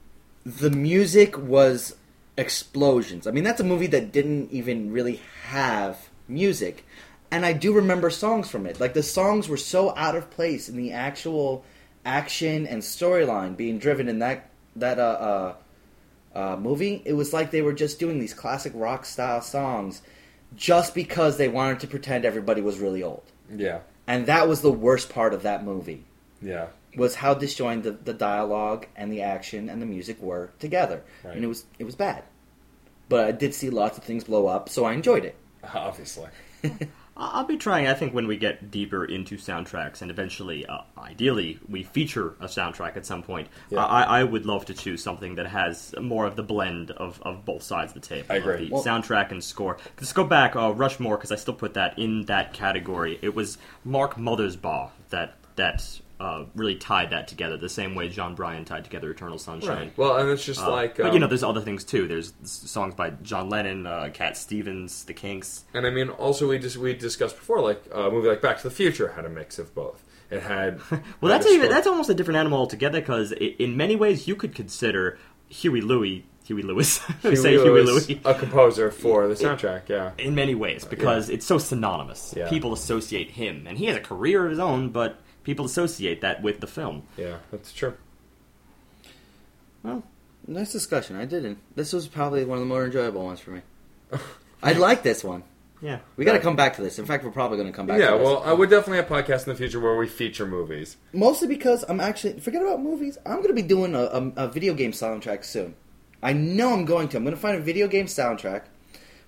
B: the music was explosions. I mean, that's a movie that didn't even really have music. And I do remember songs from it. Like, the songs were so out of place in the actual action and storyline being driven in that, that, uh, uh, uh, movie. It was like they were just doing these classic rock style songs just because they wanted to pretend everybody was really old.
A: Yeah,
B: And that was the worst part of that movie
A: yeah,
B: was how disjointed the, the dialogue and the action and the music were together,
A: Right.
B: and it was it was bad. But I did see lots of things blow up, so I enjoyed it.
A: obviously.
C: I'll be trying. I think when we get deeper into soundtracks, and eventually, uh, ideally, we feature a soundtrack at some point.
A: Yeah.
C: I, I would love to choose something that has more of the blend of, of both sides of the table.
A: I agree.
C: The
B: Well-
C: soundtrack and score. Let's go back uh, Rushmore because I still put that in that category. It was Mark Mothersbaugh that that uh, really tied that together, the same way Jon Brion tied together Eternal Sunshine.
A: Right. Well, and it's just
C: Uh,
A: like,
C: but
A: um,
C: you know, there's other things too. There's songs by John Lennon, uh, Cat Stevens, The Kinks.
A: and I mean, also we just we discussed before, like a movie like Back to the Future had a mix of both. It had
C: Well,
A: had
C: that's even that's almost a different animal altogether because in many ways you could consider Huey Louie Huey Lewis. Would say Huey
A: Lewis, a composer for the soundtrack. Yeah,
C: In many ways, because it's so synonymous.
A: Yeah.
C: People associate him, and he has a career of his own, but people associate that with the film.
A: yeah, that's true.
B: Well, nice discussion. I didn't. This was probably one of the more enjoyable ones for me. I like this one.
C: Yeah.
B: We got to come back to this. In fact, we're probably going to come back.
A: yeah,
B: to this.
A: well, uh, I would definitely have podcasts in the future where we feature movies.
B: mostly because I'm actually forget about movies. I'm going to be doing a, a, a video game soundtrack soon. I know I'm going to. I'm going to find a video game soundtrack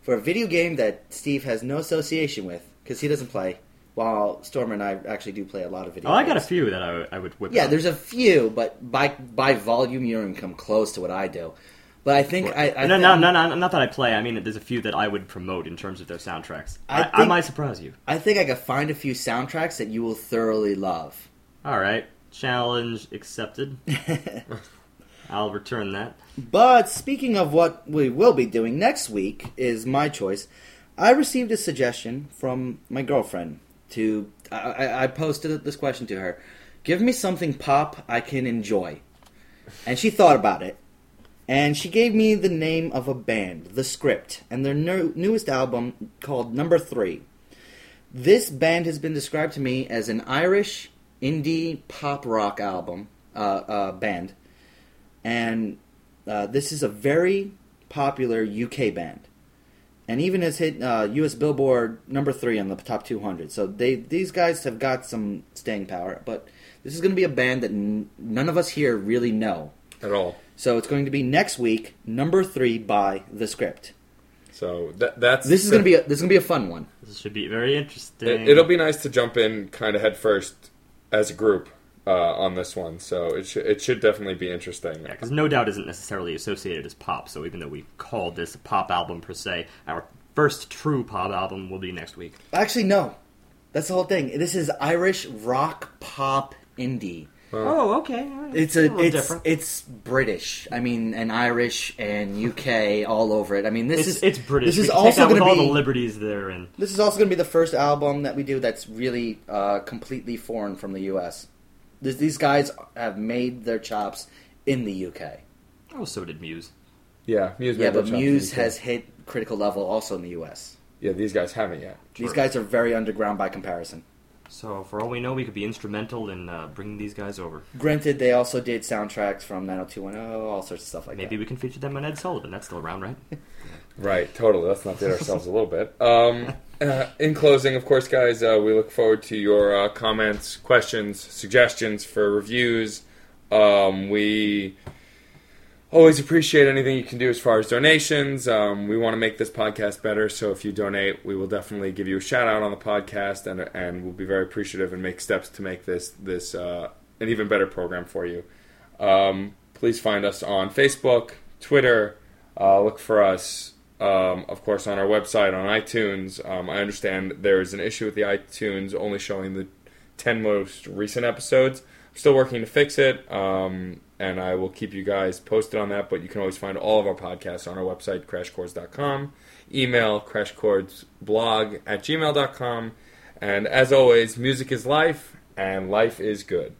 B: for a video game that Steve has no association with because he doesn't play. While Stormer and I actually do play a lot of video.
C: Oh, I got a few that I, I would whip.
B: Yeah,
C: out.
B: there's a few, but by by volume, you don't come close to what I do. But I think I, I
C: no,
B: think,
C: no, no, no, not that I play. I mean, there's a few that I would promote in terms of their soundtracks.
B: I
C: I, I might surprise you.
B: I think I could find a few soundtracks that you will thoroughly love.
C: All right, challenge accepted. I'll return that.
B: But speaking of what we will be doing next week is my choice. I received a suggestion from my girlfriend to I, I, posted this question to her. Give me something pop I can enjoy. And she thought about it. And she gave me the name of a band, The Script, and their new, newest album called Number 3. This band has been described to me as an Irish indie pop rock album uh, uh, band, and uh, this is a very popular UK band, and even has hit uh, U.S. Billboard number three on the top 200. So they these guys have got some staying power. But this is going to be a band that n- none of us here really know.
A: At all.
B: So it's going to be next week, number three by The Script.
A: So that, that's
B: This is going to be a, this is going to be a fun one.
C: This should be very interesting.
A: It, it'll be nice to jump in kind of head first as a group uh, on this one. So it should it should definitely be interesting.
C: Yeah, because No Doubt isn't necessarily associated as pop, so even though we called this a pop album per se, our first true pop album will be next week.
B: Actually, no. That's the whole thing. This is Irish rock pop indie.
C: Oh, okay. all right.
B: It's a,
C: little
B: it's
C: different.
B: it's British. I mean, and Irish and UK all over it. I mean, this
C: It's,
B: is
C: it's British.
B: This
C: We
B: is
C: can take
B: also
C: that with
B: going to
C: all
B: be
C: the liberties they're in.
B: this is also going to be the first album that we do that's really uh, completely foreign from the US. This, these guys have made their chops in the UK.
C: Oh, so did Muse.
A: Yeah, Muse.
B: Yeah,
A: made their
B: but Muse
A: in the UK.
B: has hit critical level also in the US.
A: Yeah, these guys haven't yet.
B: These
C: True.
B: guys are very underground by comparison.
C: So, for all we know, we could be instrumental in uh, bringing these guys over.
B: Granted, they also did soundtracks from 90210, all sorts of stuff like
C: Maybe
B: that.
C: we can feature them on Ed Sullivan. That's still around, right?
A: Right, totally. Let's not date ourselves a little bit. Um, uh, in closing, of course, guys, uh, we look forward to your uh, comments, questions, suggestions for reviews. Um, we always appreciate anything you can do as far as donations. Um, we want to make this podcast better, so if you donate, we will definitely give you a shout out on the podcast, and and we'll be very appreciative and make steps to make this this uh, an even better program for you. Um, please find us on Facebook, Twitter. Uh, look for us, um, of course, on our website, on iTunes. Um, I understand there is an issue with the iTunes only showing the 10 most recent episodes. I'm still working to fix it, um, and I will keep you guys posted on that. But you can always find all of our podcasts on our website, crashcourse.com. Email crashcoursblog at gmail.com. And as always, music is life, and life is good.